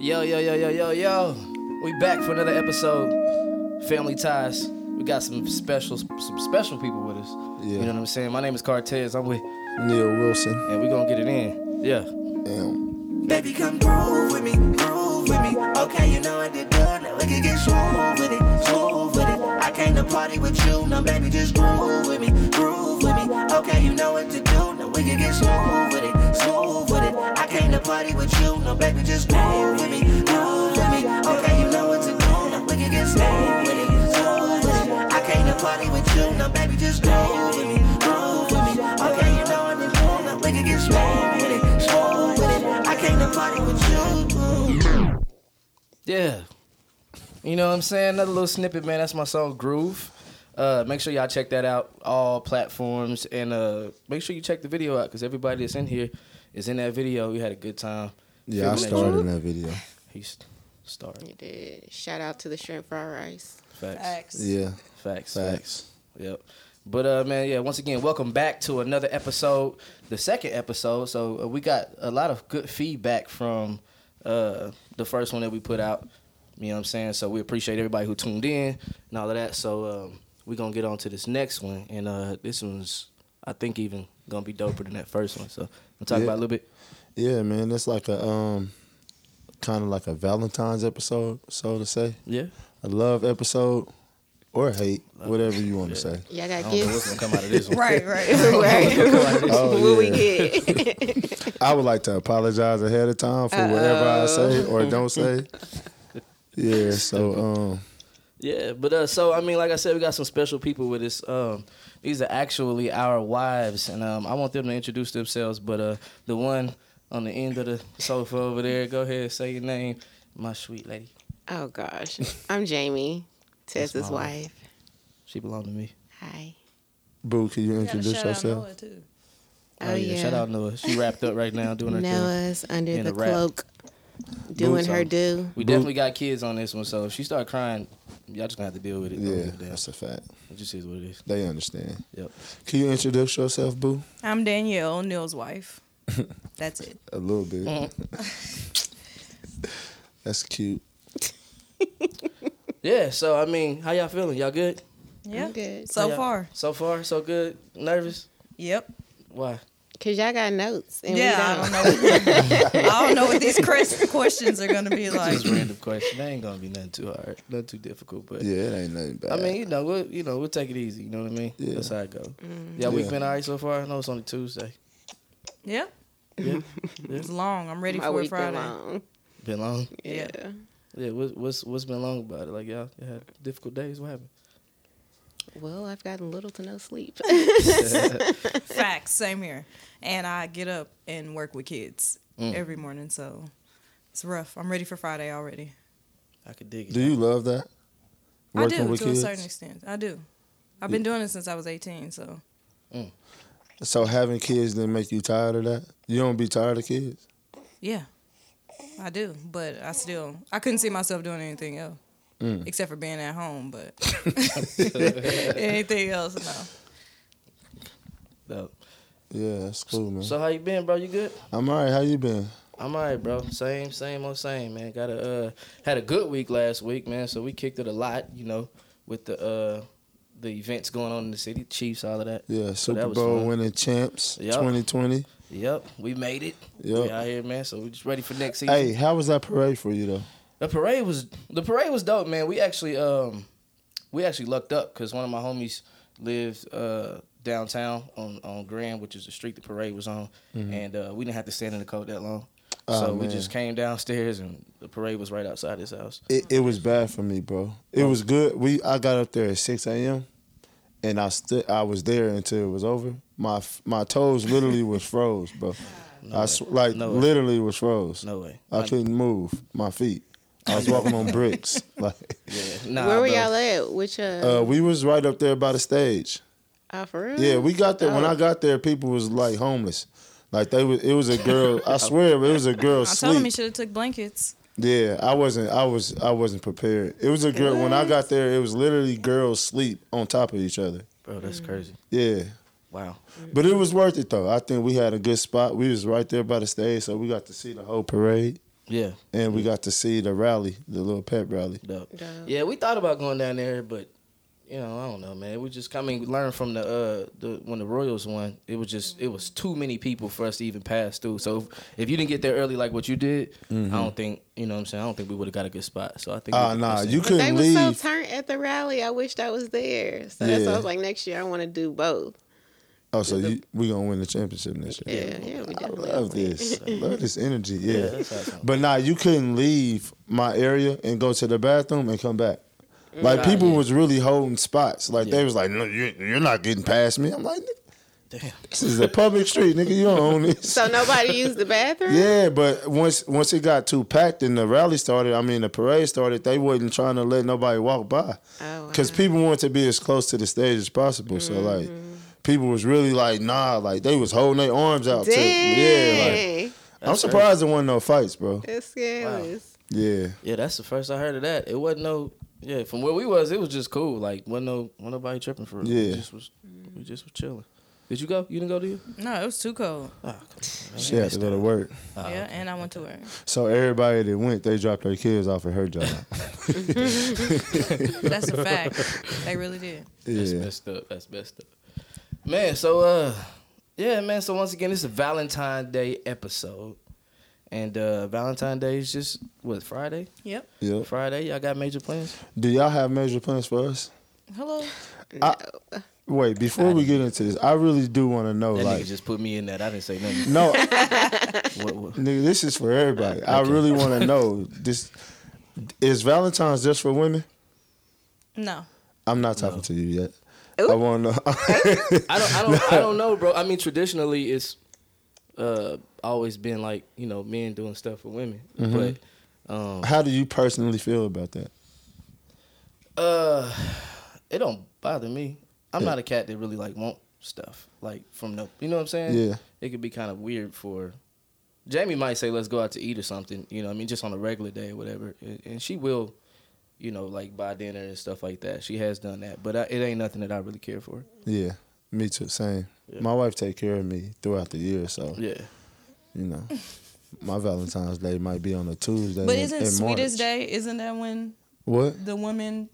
Yo, yo, yo, yo, yo, yo. We back for another episode. Family Ties. We got some special some special people with us. Yeah. You know what I'm saying? My name is Cartez. I'm with Neil Wilson. and we gonna get it in. Yeah. Damn. Baby, come groove with me, groove with me. Okay, you know what to do. Now we can get smooth with it, smooth with it. I came to party with you. Now, baby, just groove with me, groove with me. Okay, you know what to do. Now we can get smooth with it, smooth with it. I came to party with you. Now, baby, just groove with me, groove with me. Okay, you know what to do. Now we can get with it, smooth with it. I came to party with you. Baby, just groove with me, groove with me. Okay, you know what to do. Now we can get with it, smooth with it. I came to party with you. Yeah. You know what I'm saying? Another little snippet, man. That's my song Groove. Uh, make sure y'all check that out, all platforms, and uh, make sure you check the video out because everybody that's in here is in that video. We had a good time. Yeah, I filming that started in that video. He started. You did. Shout out to the shrimp fried rice. Facts. Facts. Yeah, Facts. facts. Yep. But uh, man, yeah. Once again, welcome back to another episode, the second episode. So uh, we got a lot of good feedback from uh, the first one that we put out. You know what I'm saying? So we appreciate everybody who tuned in and all of that. So um, we're gonna get on to this next one, and uh, this one's I think even gonna be doper than that first one. So we'll talk Yeah. about a little bit. Yeah, man, it's like a um, kind of like a Valentine's episode, so to say. Yeah. A love episode or hate, whatever you want to say. Y'all I got don't know what's gifts. gonna come out of this one. Right, right. right. Oh, what we yeah. get? I would like to apologize ahead of time for whatever I say or don't say. Yeah, so um, Yeah, but uh, so I mean, like I said, we got some special people with us. Um, these are actually our wives, and um, I want them to introduce themselves. But uh, the one on the end of the sofa over there, go ahead, say your name, my sweet lady. oh gosh, I'm Jamie, Tessa's my wife. She belong to me. Hi. Boo, can you Gotta introduce shout out yourself? Noah, too. Oh, yeah. Shout out Noah. She wrapped up right now doing her thing. Noah's under in the a wrap. cloak, doing Boots her on. due. We definitely got kids on this one, so if she start crying, y'all just gonna have to deal with it. Yeah, give a damn. that's a fact. It just is what it is. They understand. Yep. Can you introduce yourself, Boo? I'm Danielle, Neil's wife. That's it. A little bit. Mm. That's cute. Yeah. So I mean, how y'all feeling? Y'all good? Yeah. good. So far. So far, so good. Nervous? Yep. Why? Cause y'all got notes and yeah, I don't know. I don't know what these quest- questions are gonna be like. Just random question. They ain't gonna be nothing too hard, nothing too difficult. But Yeah, it ain't nothing bad. I mean, you know, we'll you know we'll take it easy. You know what I mean? Yeah. That's how it go. Mm-hmm. Y'all week Yeah. been alright so far? I know it's only Tuesday. Yeah. Yeah, It's long. I'm ready My for week Friday. been long. been long. Yeah. Yeah, what's what's what's been long about it? Like y'all, y'all had difficult days. What happened? Well, I've gotten little to no sleep. Facts. Same here. And I get up and work with kids Mm. every morning, so it's rough. I'm ready for Friday already. I could dig it. Do you love that? I do with to kids? a certain extent. I do. I've been doing it since I was 18, so So having kids didn't make you tired of that? You don't be tired of kids? yeah, I do. But I still, I couldn't see myself doing anything else Mm. except for being at home. But anything else, no. Dope. Yeah, that's cool, man. So how you been, bro? You good? I'm alright. How you been? I'm alright, bro. Same, same on same, man. Got a uh, had a good week last week, man. So we kicked it a lot, you know, with the uh the events going on in the city, Chiefs, all of that. Yeah, Super that was Bowl fun. winning champs, Yup. 2020. Yep, we made it. Yep. We out here, man. So we just ready for next season. Hey, how was that parade for you though? The parade was the parade was dope, man. We actually um we actually lucked up because one of my homies lived uh downtown on on Grand, which is the street the parade was on, and uh, we didn't have to stand in the cold that long. Oh, so we just came downstairs and the parade was right outside his house. It, it was bad for me, bro. It was good. We I got up there at 6 a.m. and I stood. I was there until it was over. My my toes literally was froze, bro. I sw- like No literally was froze. No way. I couldn't move my feet. I was walking on bricks. Like Yeah, nah, Where were y'all at? Which uh? uh, we was right up there by the stage. oh, for real? Yeah, we got there. When I got there, people was like homeless. Like they was. It was a girl. I swear, it was a girl I told him he should have took blankets. Yeah, I wasn't. I was. I wasn't prepared. It was a girl. When I got there, it was literally girls sleep on top of each other. Bro, that's crazy. Yeah, Wow. but it was worth it though. I think we had a good spot. We was right there by the stage, so we got to see the whole parade. Yeah. and we got to see the rally, the little pep rally. Dope. Dope. Yeah, we thought about going down there, but you know, I don't know, man. We just I mean, learn from the uh the when the Royals won. It was just it was too many people for us to even pass through. So if, if you didn't get there early like what you did, I don't think you know what I'm saying. I don't think we would have got a good spot. So I think. we Ah, could nah, proceed. you But they couldn't was so turned at the rally. I wished I was there. So that's why I was like, next year I want to do both. Oh, so you, we gonna win the championship next year? Yeah, yeah, we I love this. I love this energy. Yeah. that's how it sounds. but nah, you couldn't leave my area and go to the bathroom and come back. Mm, like Nah, people yeah. was really holding spots. Like they was like, "No, you're, you're not getting past me." I'm like, Damn. "This is a public street, nigga. You don't own this." So nobody used the bathroom. yeah, but once once it got too packed and the rally started, I mean the parade started, they wasn't trying to let nobody walk by Oh, because wow. people wanted to be as close to the stage as possible. So like, mm-hmm. People was really like, nah, like they was holding their arms out. To, yeah, like, I'm surprised there wasn't no fights, bro. that's scandalous. Yeah, Yeah, that's the first I heard of that. It wasn't no. Yeah, from where we was, it was just cool. Like, wasn't no, wasn't nobody tripping for it. We Yeah. just was, we just was chilling. Did you go? You didn't go, do you? No, it was too cold. Oh, come on, man. she had to go to work. Ah, yeah, and I went to work. So everybody that went, they dropped their kids off at her job. That's a fact. They really did. That's messed up. That's messed up. Man, so uh yeah, man, so once again, it's a Valentine's Day episode. And uh Valentine's Day is just what, Friday? Yep. yeah. Friday, y'all got major plans? Do y'all have major plans for us? Hello. I- Wait, before we get into this, I really do want to know, That like, nigga just put me in that. I didn't say nothing. no, what, what? nigga, this is for everybody. I really want to know this. Is Valentine's just for women? No. I'm not talking to you yet. Ooh. I want to know. I don't I don't I don't know, bro. I mean traditionally it's uh always been like, you know, men doing stuff for women. Mm-hmm. But um How do you personally feel about that? Uh, it don't bother me. I'm not a cat that really like want stuff like from no. You know what I'm saying? Yeah. It could be kind of weird for. Jamie might say, "Let's go out to eat or something." You know, I mean, just on a regular day or whatever, and, and she will, you know, like buy dinner and stuff like that. She has done that, but I, it ain't nothing that I really care for. Yeah, me too. Same. Yeah. My wife take care of me throughout the year, so Yeah. you know, my Valentine's Day might be on a Tuesday. But in- isn't in Sweetest March. Day? Isn't that when What? the women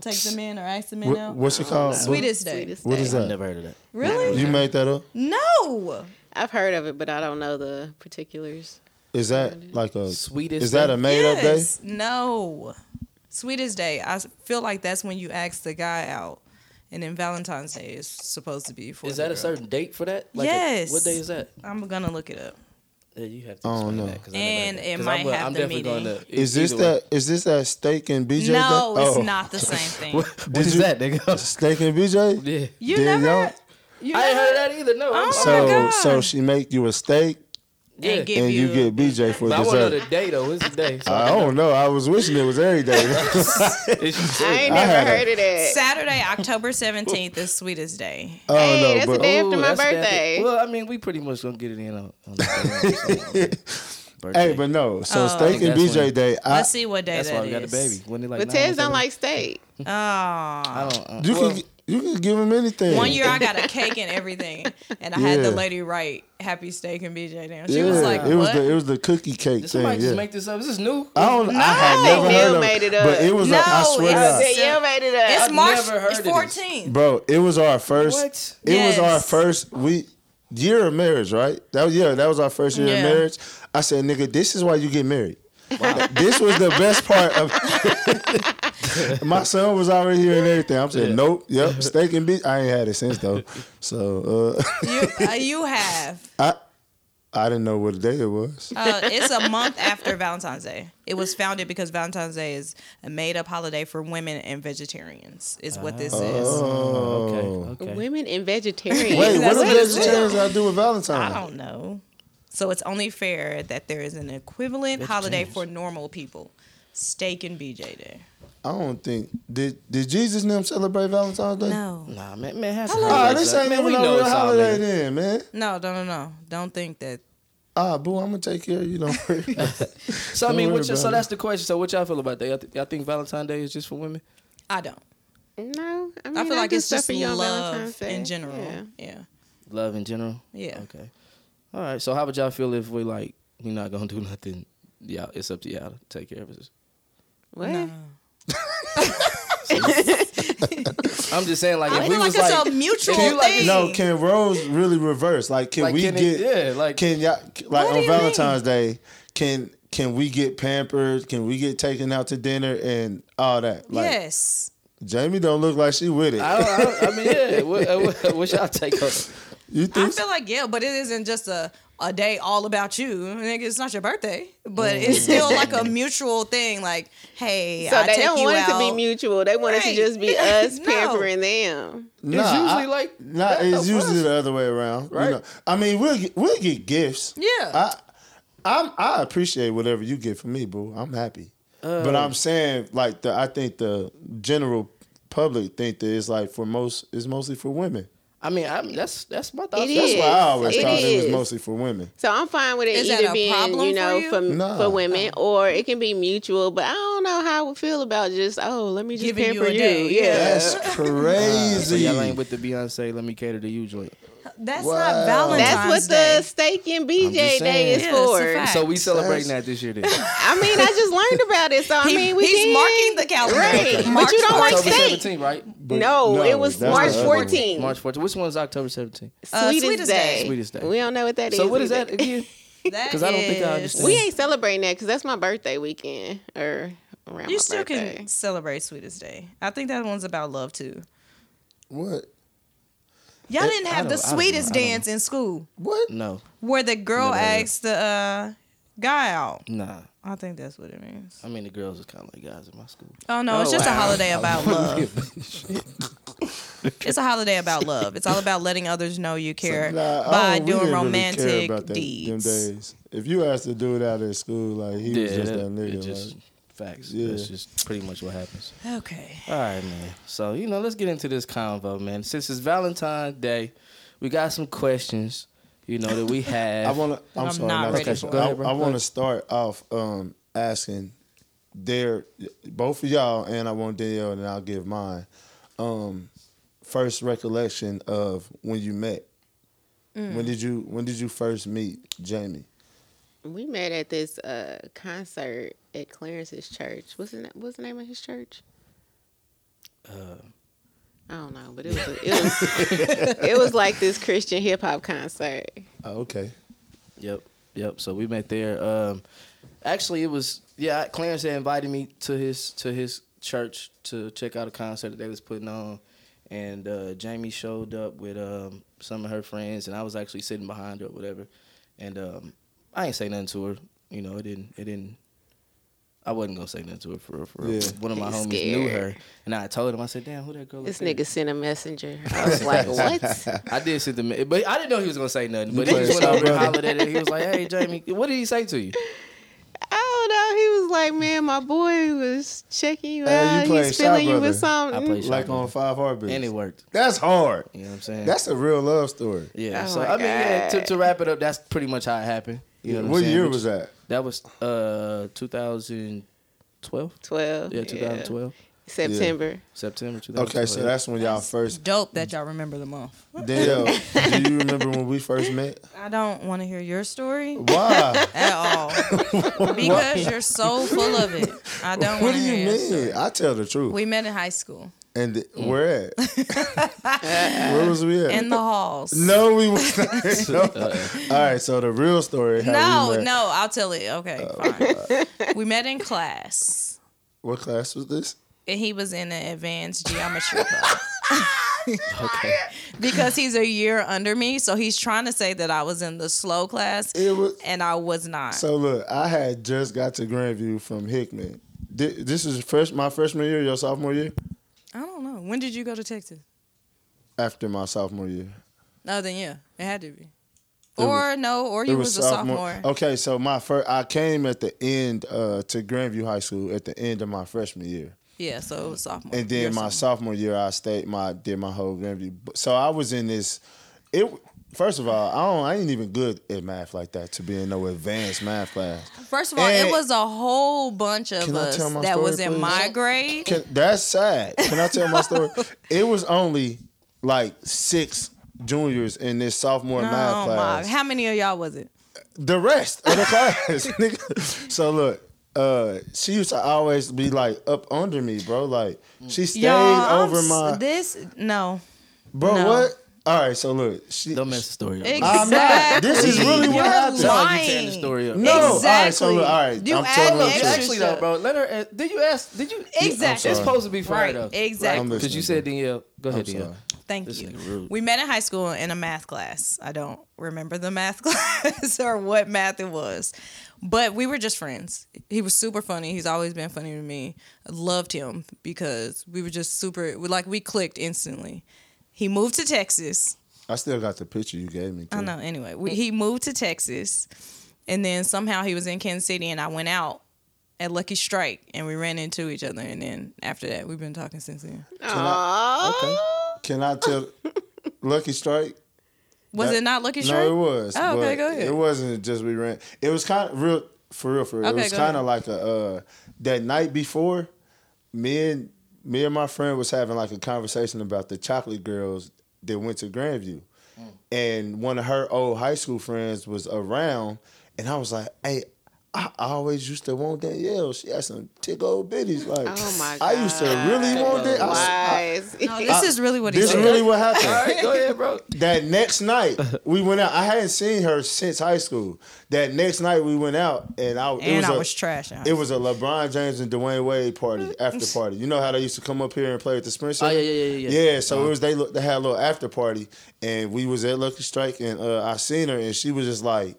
take the men or ask the men what? out? What's it oh, called? Sweetest Day. Sweetest What day. is I that? never heard of that. Really? You made that up? No. I've heard of it, but I don't know the particulars. Is that like a Sweetest Is that a made up day? No. Sweetest Day. I feel like that's when you ask the guy out. And then Valentine's Day is supposed to be for Is the that a certain date for that? Like a- Yes. what day is that? I'm gonna look it up. Yeah, you have to I don't explain know. that. 'cause I And heard it might I'm, have I'm the definitely going to. Is this that? Is this that steak and BJ? no, day? it's Oh. not the same thing. What is you- that, nigga? Steak and BJ. yeah. You Did never. y'all- You I ain't heard that either. No. Oh, So my God. so she make you a steak Yeah. And, give and you, you, get BJ for But I want to know dessert. the day though. What's the day? So I can don't know. I was wishing it was every day. It's- I ain't I never had a- heard of that. Saturday, October 17th is Sweetest Day. I don't Hey, know, that's but the day after Ooh, my that's that- birthday. Well, I mean, we pretty much gonna get it in on, on the birthday. hey, but no. So Oh. steak and BJ when- day. I, Let's see what day that's that why we got the is. baby. When they like But Tez don't like steak. Oh. I don't. Uh, you well, can you can give him anything. One year I got a cake and everything, and I had the lady write "Happy Steak and BJ" down. She yeah, was like, it was "What?" the it was the cookie cake Did thing. somebody Yeah. just make this up? Is this new? I don't. I had never Neil heard of made it up. but it was. a, I No, swear to it's- God, Say, made it up. it's I've March. It's 14. bro. It was our first. What? It was our first we year of marriage, right? That was yeah. That was our first year Yeah. of marriage. I said, nigga, this is why you get married. this was the best part of. My son was already here and everything. I'm saying, Yeah. nope, yep, steak and beef. I ain't had it since though, so uh, You, uh, you have. I I didn't know what day it was. Uh, it's a month after Valentine's Day. It was founded because Valentine's Day is a made-up holiday for women and vegetarians. Is what this is. Oh, Okay. Okay. Women and vegetarians. Wait, what That's does what it is. vegetarians got to do with Valentine's? I don't know. So it's only fair that there is an equivalent holiday Vegetarians. for normal people. Steak and BJ Day. I don't think did did Jesus and them celebrate Valentine's Day? No. Nah, man, man, have some Hello. Ah, this ain't man, even we no know real holiday niggas. then, man. No, no, no, no. Don't think that. Ah, boo, I'm gonna take care of you. Don't worry. So I Don't mean, what you, so that's the question. So what y'all feel about that? Y'all, th- y'all think Valentine's Day is just for women? I don't. No, I, mean, I feel like it's just for you love in general. Yeah. Yeah. Love in general. Yeah. Okay. All right. So how would y'all feel if we like we not gonna do nothing yeah, it's up to y'all to take care of it. What? I'm just saying, like, I if we feel like was it's like, a mutual if you like- thing. No, can roles really reverse? Like, can Like, we can it- get? yeah, like- can y'all like do on you Valentine's Day? Can can we get pampered? Can we get taken out to dinner and all that? Like, yes. Jamie don't look like she with it. I, don't, I, don't, I mean, yeah, what, uh, what, what y'all take on? it? You I think? feel like yeah, but it isn't just a a day all about you. Nigga, it's not your birthday, but Mm. it's still like a mutual thing. Like, hey, So I they take don't you want out. it to be mutual. They want it to just be us No. pampering them. Nah, it's usually I- like Nah, it's usually us. the other way around. Right. You know, I mean, we'll get, we'll get gifts. Yeah. I I'm, I appreciate whatever you get for me, boo. I'm happy. but I'm saying, like, the I think the general public think that it's like for most, it's mostly for women. I mean, I, that's that's my thoughts. It That's is. why I always It thought it was mostly for women. So I'm fine with it Is either being, problem you for know, you? for Nah. for women, or it can be mutual. But I don't know how I would feel about just oh, let me just Giving you pamper a you. day, Yeah. yeah. That's So crazy. y'all ain't with the Beyonce. Let me cater to you joint. That's Wow. not Valentine's That's what Day. the steak and BJ day is. Yeah, it's a for. fact. So we celebrating That's- that this year then. I mean, I just learned about it. So I He- mean, we he's can. marking the calendar. Right. Okay. But you don't like October steak. 17th, right? But No, it was that's March the other one. 14th. March 14th. Which one's October 17th? Uh, Sweetest, Sweetest day. Day. Sweetest Day. We don't know what that is. So what is either. that again? That 'Cause I don't think I is- understand. We ain't celebrating that because that's my birthday weekend or around You my still birthday. can celebrate Sweetest Day. I think that one's about love too. What? Y'all It- didn't have the don't- I don't know. sweetest dance in school What? No, where the girl Never heard of asked the uh, guy out. nah. I think that's what it means. I mean, the girls are kind of like guys in my school. Oh no, it's Oh, just a holiday about love. it's a holiday about love. It's all about letting others know you care Nah, by don't- doing didn't really care romantic about that- deeds. Them days. If you asked the dude out at school, like he was just that it nigga. just like, facts. Yeah. That's just pretty much what happens. Okay. All right, man. So you know, let's get into this convo, man. Since it's Valentine's Day, we got some questions. You know that we have. I want to. I'm, I'm sorry. not not ready for you. Go ahead, I. I want to start off um, asking their both of y'all, and I want Danielle, and I'll give mine. Um, first recollection of when you met. Mm. When did you When did you first meet Jamie? We met at this uh, concert at Clarence's church. What's the, what's the name of his church? Uh, I don't know, but it was a, it was it was like this Christian hip hop concert. Oh, okay. Yep, yep. So we met there. Um, actually, it was yeah. Clarence had invited me to his to his church to check out a concert that they was putting on, and uh, Jamie showed up with um, some of her friends, and I was actually sitting behind her or whatever, and um, I ain't say nothing to her. You know, it didn't. It didn't. I wasn't gonna say nothing to her for real, for real. Yeah. One of my He's homies knew her, and I told him. I said, "Damn, who that girl?" up This there?" nigga sent a messenger. I was like, what? I did send the, but I didn't know he was gonna say nothing. But he just went over and hollered at it. He was like, "Hey, Jamie, what did he say to you?" I don't know. He was like, man, my boy was checking you Hey, out. play He's Shot feeling you with something. I play Like on Five Heartbeats. and it worked. That's hard. You know what I'm saying? That's a real love story. yeah. Oh so my I mean, yeah. To, to wrap it up, that's pretty much how it happened. You know what, I'm what saying? year was that? That was uh 2012. 12. Yeah, 2012 September. September 2012. Okay, so that's when y'all first. Dope that y'all remember the month. Danielle, do you remember when we first met? I don't want to hear your story Why? at all because you're so full of it. I don't what do you hear. mean? I tell the truth. We met in high school and th- where at? where was we at? in the halls. no, we was not. No. Uh-uh. All right, so the real story. How no, we met. no, I'll tell it. Okay, uh, fine. we met in class, What class was this? and he was in an advanced geometry class. okay. because he's a year under me, so he's trying to say that I was in the slow class, It was. and I was not. So look, I had just got to Grandview from Hickman. This is fresh, my freshman year, your sophomore year. I don't know. When did you go to Texas? After my sophomore year, No, then yeah, it had to be. It Or no, or you was, a sophomore. Okay, so my first, I came at the end uh, to Grandview High School at the end of my freshman year. Yeah, so it was sophomore. and then my sophomore. sophomore year I stayed my did my whole Grandview. So I was in this. It first of all, I don't. I ain't even good at math like that to be in no advanced math class. First of all, And- it was a whole bunch of us that story, was in please? my grade. Can, that's sad. Can I tell my story? it was only like six juniors in this sophomore math Oh my! class. How many of y'all was it? the rest of the class. so look, uh, she used to always be like up under me, bro. Like she stayed Y'all, I'm over my this. No, bro. no. What? All right, so look, she. Don't mess the story up. exactly. I'm not. This is really what You're happened. Sound like you tearing the story up. No, all right, so Exactly. look, all right, You I'm telling the truth. Actually, though, bro, let her. uh, Did you ask? Did you? Exactly. It's supposed to be for Right, her exactly. Because listening. you said Danielle. Go ahead, I'm Danielle. sorry. Thank This you. We met in high school in a math class. I don't remember the math class or what math it was, but we were just friends. He was super funny. He's always been funny to me. I loved him because we were just super. We, like we clicked instantly. He moved to Texas. I still got the picture you gave me. Too. I know. Anyway, we, he moved to Texas, and then somehow he was in Kansas City, and I went out at Lucky Strike, and we ran into each other, and then after that, we've been talking since then. Aw. Can I tell? Lucky Strike. Was That- it not Lucky Strike? No, it was. Oh, okay, but go ahead. It wasn't just we ran. It was kind of real for real. For real. Okay, it was kind of like a uh, that night before. Me and me and my friend was having like a conversation about the chocolate girls that went to Grandview, Mm. and one of her old high school friends was around, and I was like, "Hey." I always used to want Danielle. She had some tick old bitties. Like, Oh my I used to really want that. I, I, No, this is really what he this is really what happened All right, go ahead, bro. that next night we went out. I hadn't seen her since high school. That next night we went out, and I it was I a, was trash. It was a LeBron James and Dwyane Wade party after party. You know how they used to come up here and play at the Sprint Center? Oh, yeah, yeah, yeah, yeah. Yeah, so it was they look they had a little after party, and we was at Lucky Strike, and uh, I seen her, and she was just like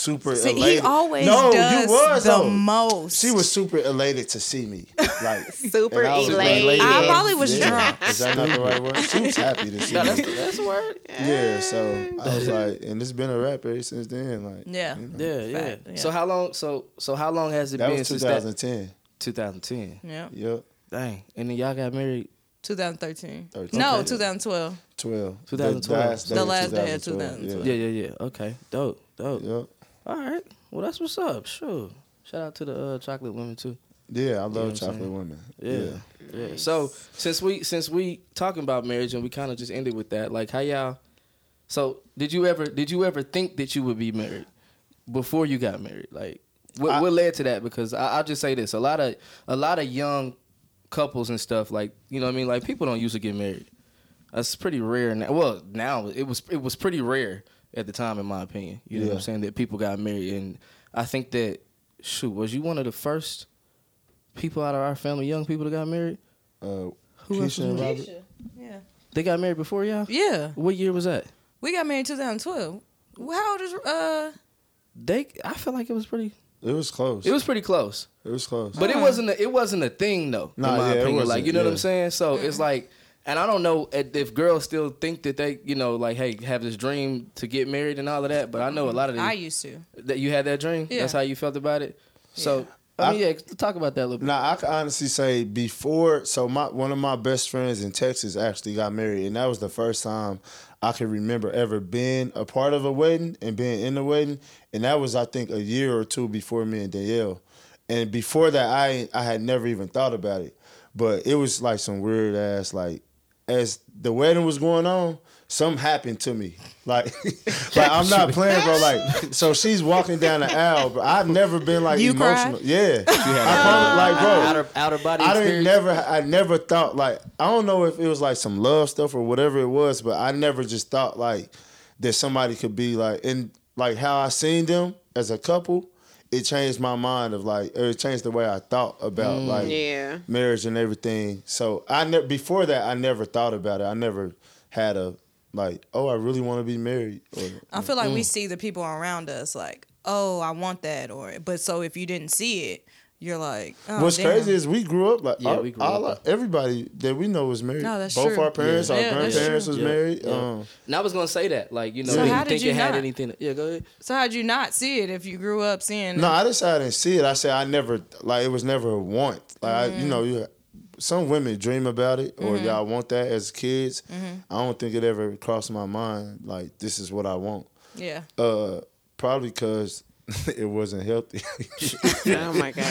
super See, elated. he always no, does you was the though. most. She was super elated to see me, like Super and I was elated. I probably was Yeah. drunk. Is that not the right word? She was happy to see No, me. that's that's a word. Yeah, so I was like, and it's been a rap ever since then. Like, Yeah. you know. Yeah, yeah. Fact, yeah. So how long? So so how long has it that been was since that? 2010. 2010. Yeah. Yep, Dang. And then y'all got married. 2013. 13. No, 2012. 12. 2012. The last day of 2012. Yeah, yeah, yeah. Okay. Dope. Dope. Yep. All right. Well, that's what's up. Sure. Shout out to the uh, chocolate women too. Yeah, I love I'm chocolate saying? women. Yeah. Yeah. Yeah. So since we since we talking about marriage and we kind of just ended with that, like how y'all. So did you ever did you ever think that you would be married before you got married? Like what, I- what led to that? Because I, I'll just say this: a lot of a lot of young couples and stuff, like you know, what I mean, like people don't usually get married. That's pretty rare now. Well, now it was it was pretty rare at the time, in my opinion. You know what I'm saying? That people got married, and I think that shoot, was you one of the first people out of our family, young people that got married? Uh, Who else Keisha and was Robert. Yeah. They got married before y'all? Yeah. What year was that? We got married in 2012. How old is uh They, I feel like it was pretty. It was close. It was pretty close, It was close. but it Uh-huh. wasn't. A, it wasn't a thing though. Nah, in my yeah, it opinion, like wasn't, you know what I'm saying. So it's like, and I don't know if if girls still think that they, you know, like hey, have this dream to get married and all of that. But I know a lot of them I used to. that you had that dream. Yeah. That's how you felt about it. So I I- mean, yeah, talk about that a little bit. Now I can honestly say before, so my one of my best friends in Texas actually got married, and that was the first time I can remember ever being a part of a wedding and being in the wedding, and that was I think a year or two before me and Danielle, and before that I I had never even thought about it, but it was like some weird ass like as the wedding was going on. Something happened to me, like, like I'm not playing, bro. Like, so she's walking down the aisle, but I've never been like You emotional. cried? Yeah, I probably, like, bro, outer outer body. I didn't experience? never I never thought like I don't know if it was like some love stuff or whatever it was, but I never just thought like that somebody could be like and like how I seen them as a couple, it changed my mind of like or it changed the way I thought about like Yeah. marriage and everything. So I never before that I never thought about it. I never had a like, oh, I really want to be married. Or, I feel like Mm. we see the people around us like, oh, I want that, or but so if you didn't see it, you're like, oh, What's damn. crazy is we grew up like Yeah, all- we grew all up, our- everybody that we know was married. No, that's Both true. our parents, Yeah. our Yeah, grandparents was Yeah, married. yeah. Um, And I was gonna say that, like you know, So you how didn't did think you it had not? anything. Yeah, go ahead. So how'd you not see it if you grew up seeing? No, I just I didn't see it. I said I never like it was never a want. Like I, you know, you some women dream about it or y'all want that as kids. I don't think it ever crossed my mind like this is what I want. Yeah. Uh, probably because it wasn't healthy. Oh my god.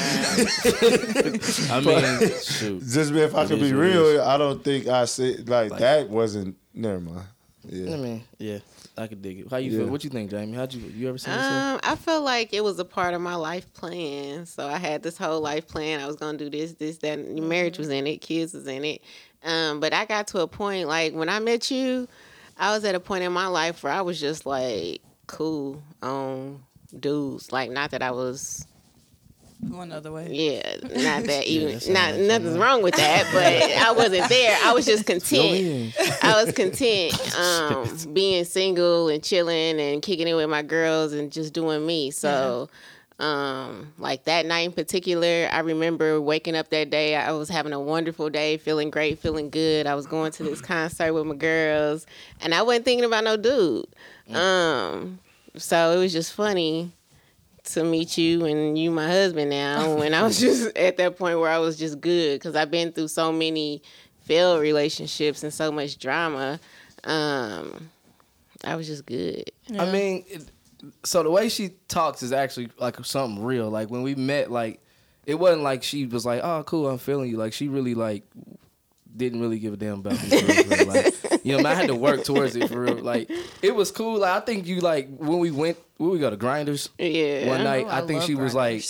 I mean, shoot. Just if I It could be what it real, I don't think I said like, Like- that wasn't. Never mind. I Yeah. mean, yeah. I could dig it. How you Yeah. feel? What you think, Jamie? How'd you you ever seen yourself? Um, I felt like it was a part of my life plan. So I had this whole life plan. I was gonna do this, this, that. and Marriage was in it, kids was in it. Um, but I got to a point like when I met you, I was at a point in my life where I was just like cool on dudes. Like not that I was Going the other way. yeah, not that even that sound not like nothing's wrong with that, but I wasn't there. I was just content. I was content um, being single and chilling and kicking it with my girls and just doing me. So, um, like that night in particular, I remember waking up that day. I was having a wonderful day, feeling great, feeling good. I was going to this concert with my girls, and I wasn't thinking about no dude. Um, so it was just funny to meet you and you my husband now when I was just at that point where I was just good because I've been through so many failed relationships and so much drama. Um, I was just good. I mean, it, so the way she talks is actually like something real. Like when we met, like it wasn't like she was like, "Oh, cool, I'm feeling you." Like she really like didn't really give a damn about me. For real. Like you know, I had to work towards it for real. Like it was cool. Like I think you like when we went, where we go to Grinders Yeah. one night. Oh, I, I think love she was like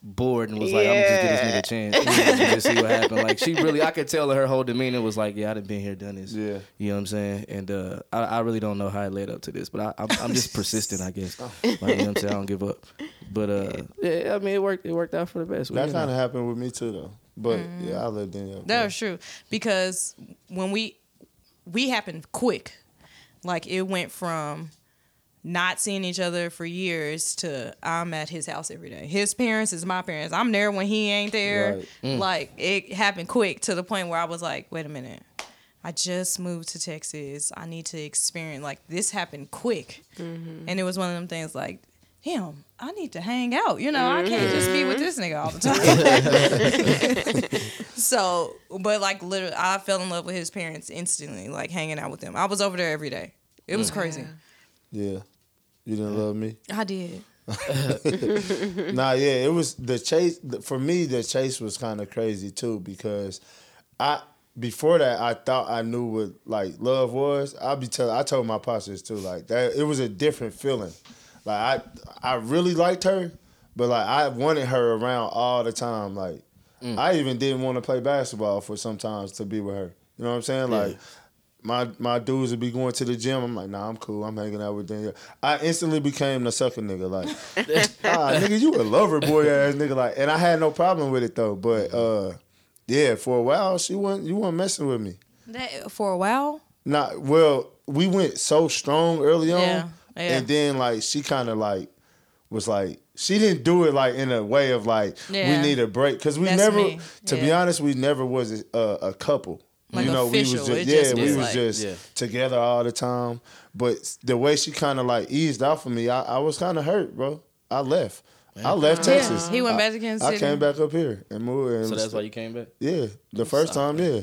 bored and was like, "I'm gonna just give this nigga a chance and just see what happened." Like she really, I could tell her whole demeanor was like, "Yeah, I done been here, done this." Yeah. You know what I'm saying? And uh, I, I really don't know how it led up to this, but I, I'm, I'm just persistent, I guess. Like, you know what I'm saying? I don't give up. But uh, yeah, I mean, it worked. It worked out for the best. That You kind of happened with me too, though. But mm-hmm. yeah, I lived in. That was true because when we we happened quick, like it went from not seeing each other for years to I'm at his house every day. His parents is my parents. I'm there when he ain't there. Right. Mm. Like it happened quick to the point where I was like, wait a minute. I just moved to Texas. I need to experience like this happened quick. Mm-hmm. And it was one of them things like, damn, I need to hang out. You know, I can't just be with mm-hmm. this nigga all the time. so, but like literally, I fell in love with his parents instantly, like hanging out with them. I was over there every day. It was mm. crazy. Yeah. You didn't love me? I did. nah, yeah, it was the chase. For me, the chase was kind of crazy too because I before that I thought I knew what like love was. I be tell I told my pastors too like that. It was a different feeling. Like I I really liked her, but like I wanted her around all the time. Like I even didn't want to play basketball for sometimes to be with her. You know what I'm saying? Like my my dudes would be going to the gym. I'm like, nah, I'm cool. I'm hanging out with Danielle. I instantly became the sucker nigga. Like, ah, nigga, you a lover boy ass nigga. Like, and I had no problem with it though. But uh, yeah, for a while she wasn't. You weren't messing with me. That for a while. Not well. We went so strong early on, Yeah, yeah. and then like she kind of like was like she didn't do it like in a way of like Yeah. we need a break because we That's never. me. To be honest, we never was a, uh, a couple. Like you know, we was It just, yeah, we was was like- just Yeah. together all the time. But the way she kind of like eased off of me, I, I was kind of hurt, bro. I left. I left Texas. Yeah, he went back to Kansas I came back up here and moved. And So that's why you came back. yeah, the first time, yeah.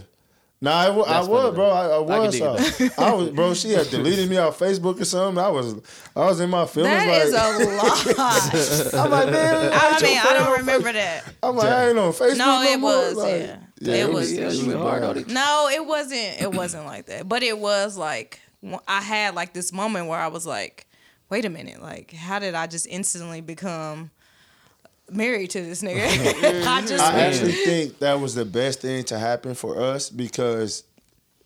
Nah, I, wa- was, bro. I, I though. I can was. uh, I was, bro. She had deleted me off Facebook or something. I was, I was in my feelings. That like, is a lot. I'm like, man. I mean, I don't remember that. I'm like, I ain't on Facebook. No, no it more. was, Like, yeah. It was- Yeah, she you went hard bad. on it. No, it wasn't. It wasn't like that. But it was like I had like this moment where I was like, "Wait a minute! Like, how did I just instantly become married to this nigga?" I just I actually think that was the best thing to happen for us because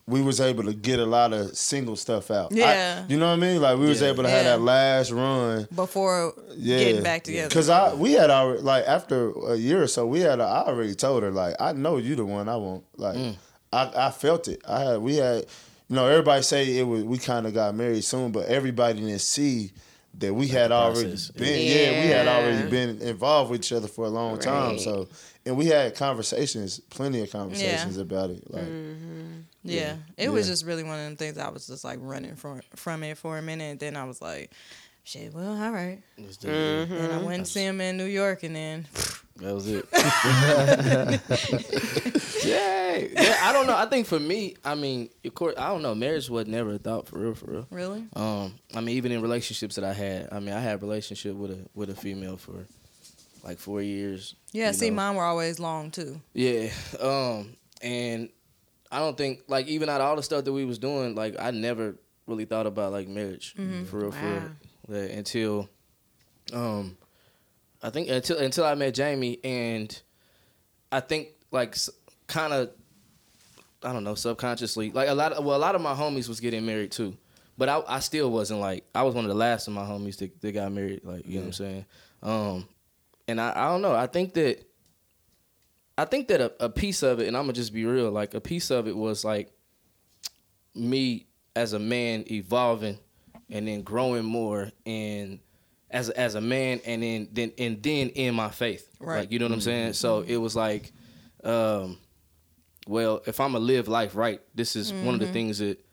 we was able to get a lot of single stuff out. I- Yeah. you know what I mean? Like we was Yeah. able to have that last run. before Yeah, getting back together. Cause I we had our like after a year or so we had I already told her like I know you the one I want like Mm. I I felt it I had we had you know everybody say it was we kind of got married soon but everybody didn't see that we had already been yeah. we had already been involved with each other for a long time so and we had conversations plenty of conversations about it like mm-hmm. yeah, it was just really one of the things. I was just like running from from it for a minute. And then I was like, "Shit, well, all right." Let's do it. And I went and see him in New York, and then That was it. Yay! Yeah, I don't know. I think for me, I mean, of course, I don't know. Marriage was never a thought for real, for real. really, Um, I mean, even in relationships that I had, I mean, I had a relationship with a with a female for like four years. yeah. See, know. mine were always long too. Yeah. Um, and I don't think like even out of all the stuff that we was doing, like I never really thought about like marriage for real, for real. Yeah, until, um, I think until until I met Jamie, and I think like kind of, I don't know, subconsciously, like a lot of well, a lot of my homies was getting married too, but I I still wasn't like I was one of the last of my homies that, that got married, like you know what I'm saying, um, and I I don't know, I think that. I think that a, a piece of it, and I'm gonna just be real, like a piece of it was like me as a man evolving and then growing more and as as a man and then then and then in my faith. Right. Like you know what I'm saying? So it was like um well, if I'm gonna live life right, this is one of the things that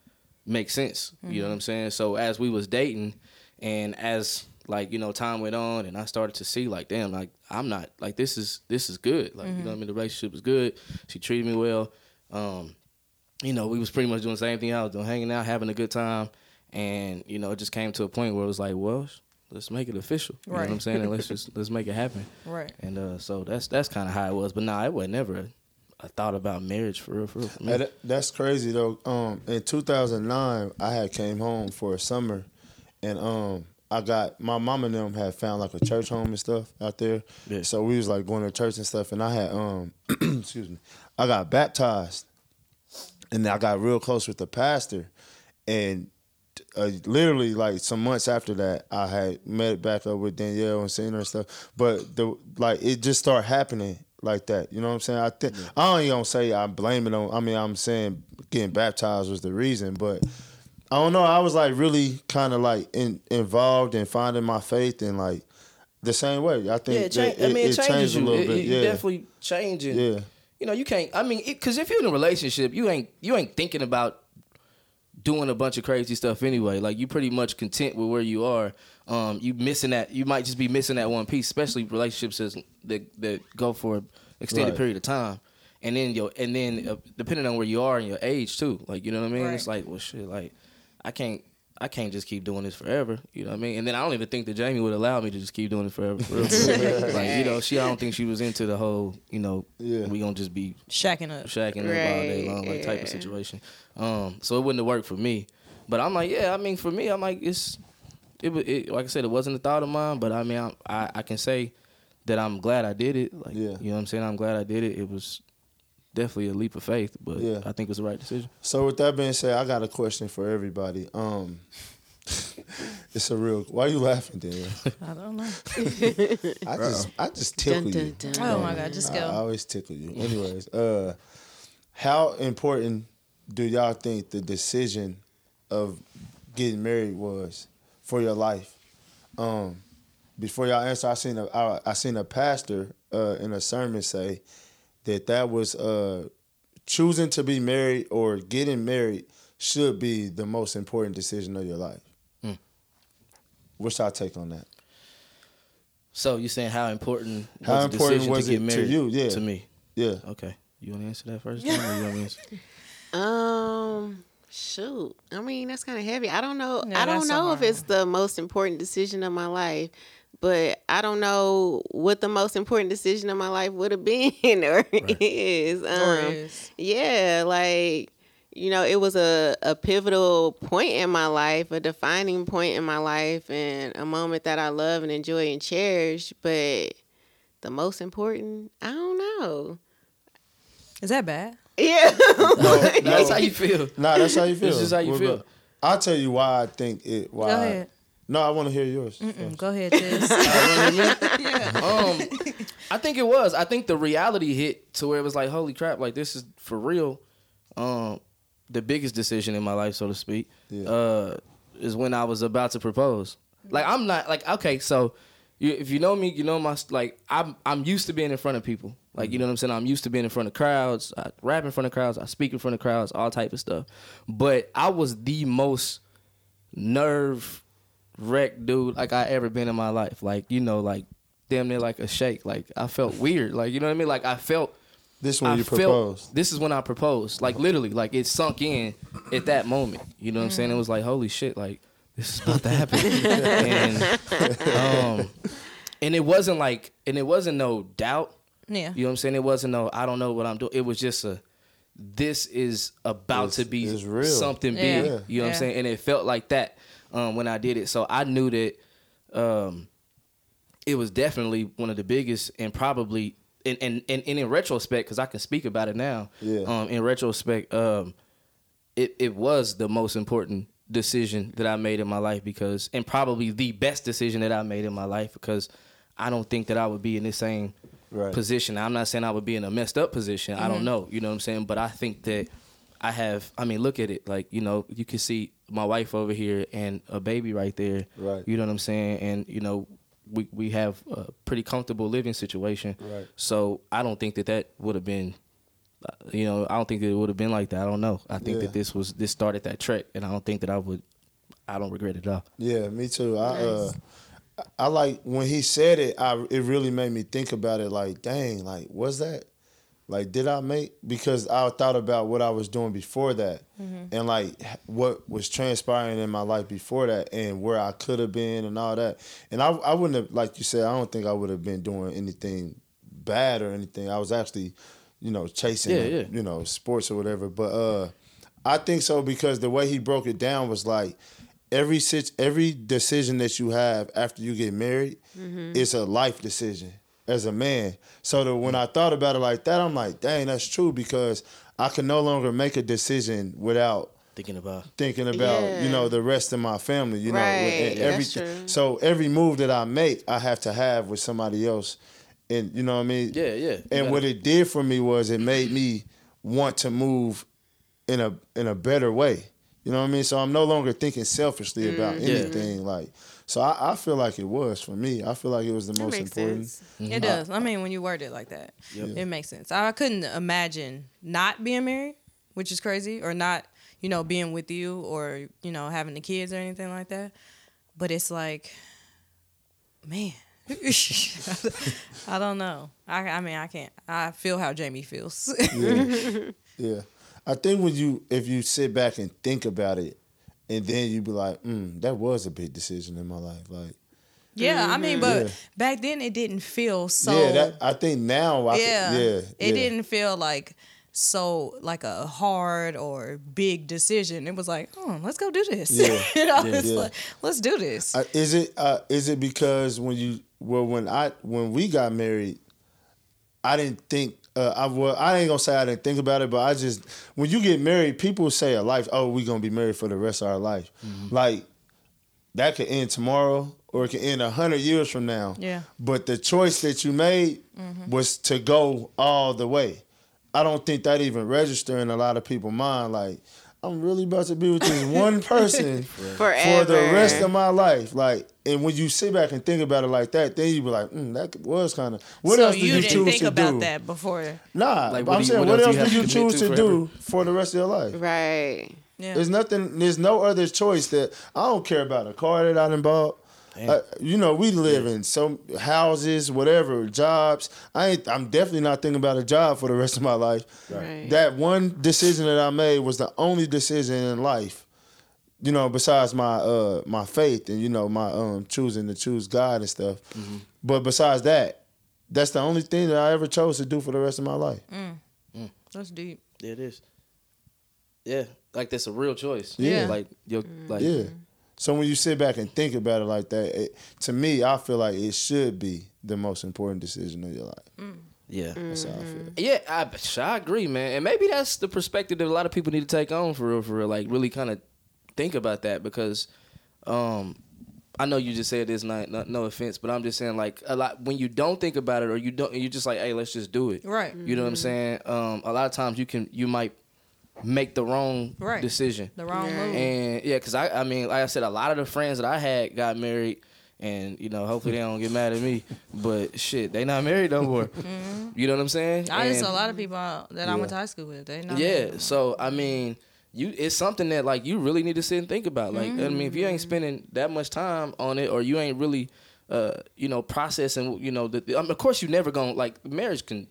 makes sense. You know what I'm saying? So as we was dating and as like, you know, time went on and I started to see like, damn, like I'm not like this is this is good. Like, you know what I mean? The relationship was good. She treated me well. Um, you know, we was pretty much doing the same thing I was doing, hanging out, having a good time. And, you know, it just came to a point where it was like, well, let's make it official. You know what I'm saying? And let's just let's make it happen. Right. And uh, so that's that's kind of how it was. But nah, it was never a, a thought about marriage for real, for real. For me. Hey, that- that's crazy though. Um, in 2009, I had came home for a summer, and um, I got my mom and them had found like a church home and stuff out there. Yeah. So we was like going to church and stuff, and I had um, excuse me, I got baptized, and I got real close with the pastor, and. Uh, literally, like some months after that, I had met back up with Danielle and seen her and stuff. But the like, it just started happening like that. You know what I'm saying? I think I don't even say I blame it on. I mean, I'm saying getting baptized was the reason, but I don't know. I was like really kind of like in, involved in finding my faith and like the same way. I think Yeah, it, change, I mean, it, changes changed you. a little It, bit. it- yeah, definitely changing. Yeah. You know, you can't. I mean, because if you're in a relationship, you ain't you ain't thinking about doing a bunch of crazy stuff anyway. Like you pretty much content with where you are. Um, you missing that. You might just be missing that one piece, especially relationships that that go for an extended Right. period of time. And then your and then uh, depending on where you are and your age too. Like you know what I mean. Right. It's like well shit. Like I can't. I can't just keep doing this forever. You know what I mean? And then I don't even think that Jamie would allow me to just keep doing it forever. for real, like you know, she I don't think she was into the whole. You know, Yeah. we gonna just be Shacking up. shacking up all day long, like type of situation. Um, so it wouldn't have worked for me. But I'm like, yeah, I mean, for me, I'm like, it's, it, wa- it like I said, it wasn't a thought of mine, but I mean, I, I, I can say that I'm glad I did it. Like, Yeah. you know what I'm saying? I'm glad I did it. It was definitely a leap of faith, but Yeah. I think it was the right decision. So with that being said, I got a question for everybody. Um, it's a real. Why are you laughing, Daniel? I don't know. I just, I just tickle Dun, you. dun, dun. Oh my God, just I, I always tickle you. Anyways, uh, how important do y'all think the decision of getting married was for your life? Um, before y'all answer, I seen a I, I seen a pastor uh, in a sermon say that that was uh, choosing to be married or getting married should be the most important decision of your life. What's your take on that? So you saying how important was How the important decision was to get it to married you? Yeah. to me? Yeah. Okay. You want to answer that first? Jamie, or you want to answer? Um, shoot. I mean, that's kind of heavy. I don't know. Yeah, I don't so know if it's the most important decision of my life, but I don't know what the most important decision of my life would have been or is. Um, Or is. yeah, like you know, it was a, a pivotal point in my life, a defining point in my life, and a moment that I love and enjoy and cherish. But the most important, I don't know. Is that bad? Yeah. That's how you feel. Nah, that's how you feel. This is how you What feel. about- I'll tell you why I think it. Why? Go ahead. No, I want to hear yours. Go ahead, Tez. Um, I think it was. I think the reality hit to where it was like, holy crap, like this is for real. Um, the biggest decision in my life, so to speak, Yeah. uh, is when I was about to propose. Like I'm not like okay, so you, if you know me, you know my like I'm I'm used to being in front of people. Like you know what I'm saying. I'm used to being in front of crowds. I rap in front of crowds. I speak in front of crowds. All type of stuff. But I was the most nerve wreck dude like I ever been in my life. Like you know, like damn near like a shake. Like I felt weird. Like you know what I mean. Like I felt. This when I you felt proposed. this is when I proposed. Like literally, like it sunk in at that moment. You know what I'm saying? It was like holy shit. Like this is about to happen. and um, and it wasn't like, and it wasn't no doubt. Yeah. You know what I'm saying? It wasn't no I don't know what I'm doing. It was just a this is about It's- to be real. something big. Yeah. You know what I'm saying? And it felt like that um, when I did it. So I knew that um, it was definitely one of the biggest and probably and and, and, and in retrospect, because I can speak about it now. Yeah. Um, in retrospect, um, it it was the most important decision that I made in my life because and probably the best decision that I made in my life because I don't think that I would be in the same Right. position. I'm not saying I would be in a messed up position. I don't know. You know what I'm saying? But I think that I have I mean, look at it. Like, you know, you can see my wife over here and a baby right there. Right. You know what I'm saying? And, you know, we we have a pretty comfortable living situation. Right. So I don't think that that would have been uh, you know, I don't think that it would have been like that. I don't know. I think Yeah. that this was this started that trek, and I don't think that I would. I don't regret it at all. Yeah, me too. I uh, I like when he said it. I it really made me think about it. Like, dang, like was that? Like, did I make? Because I thought about what I was doing before that, and like what was transpiring in my life before that, and where I could have been, and all that. And I I wouldn't have, like you said, I don't think I would have been doing anything bad or anything. I was actually, you know, chasing, Yeah, yeah. you know, sports or whatever. But uh, I think so because the way he broke it down was like every sit- every decision that you have after you get married is a life decision as a man. So that when I thought about it like that, I'm like, dang, that's true because I can no longer make a decision without Thinking about thinking about Yeah. you know the rest of my family you know Right, and that's everything true. so every move that i make i have to have with somebody else and you know what i mean yeah, yeah. You and gotta- what it did for me was it made me want to move in a in a better way you know what i mean so i'm no longer thinking selfishly about. Mm. Yeah. anything like so I, I feel like it was for me i feel like it was the That most makes important sense. Mm-hmm. It does. I mean, when you word it like that, it makes sense. I couldn't imagine not being married, which is crazy, or not, you know, being with you, or you know, having the kids or anything like that. But it's like, man, I don't know. I, I mean, I can't. I feel how Jamie feels. Yeah. yeah. I think when you if you sit back and think about it and then you'd be like, mm, that was a big decision in my life. Like yeah, I mean, but Yeah. back then it didn't feel so. Yeah, that I think now I yeah, could, yeah. it yeah. didn't feel like so like a hard or big decision. It was like, oh, let's go do this. Yeah. you know, Yeah. it's Yeah. like, let's do this. Uh, is it uh, is it because when you well when I when we got married, I didn't think uh, I well I ain't gonna say I didn't think about it, but I just when you get married, people say a life. Oh, we gonna be married for the rest of our life. Mm-hmm. Like that could end tomorrow, or it could end a hundred years from now. Yeah. But the choice that you made Mm-hmm. was to go all the way. I don't think that even register in a lot of people's mind. Like I'm really about to be with this one person Forever. for the rest of my life. Like, and when you sit back and think about it like that, then you be like, mm, that was kind of. What so else did you you, didn't choose think to about do? that before. Nah, Like, what I'm you- saying, what what, else else do you did you have to commit choose to to do for the rest of your life? Right. Yeah. There's nothing. There's no other choice that I don't care about a car that I done bought. Uh, you know, we live in some houses, whatever, jobs. I ain't. I'm definitely not thinking about a job for the rest of my life. Right. That one decision that I made was the only decision in life. You know, besides my uh my faith and you know my um choosing to choose God and stuff. But besides that, that's the only thing that I ever chose to do for the rest of my life. That's deep. Yeah, it is. Yeah, like that's a real choice. Yeah. like yo, like Yeah. So when you sit back and think about it like that, it, to me, I feel like it should be the most important decision of your life. yeah, That's how I feel. yeah. I, I agree, man. And maybe that's the perspective that a lot of people need to take on for real, for real. Like really kind of think about that because, um, I know you just said this, not, not no offense, but I'm just saying like a lot when you don't think about it or you don't, you're just like, hey, let's just do it. Right. You know what I'm saying? Um, a lot of times you can, you might make the wrong Right. decision. The wrong Yeah. move. And yeah, cause I, I mean, like I said, a lot of the friends that I had got married, and you know, hopefully they don't get mad at me. But shit, they not married no more. Mm-hmm. You know what I'm saying? I just And- a lot of people out- that I went to high school with. They know. yeah. So I mean, you it's something that like you really need to sit and think about. Like I mean, if you ain't mm-hmm. spending that much time on it, or you ain't really, uh, you know, processing, you know, the, I mean, um, of course you never gonna like marriage can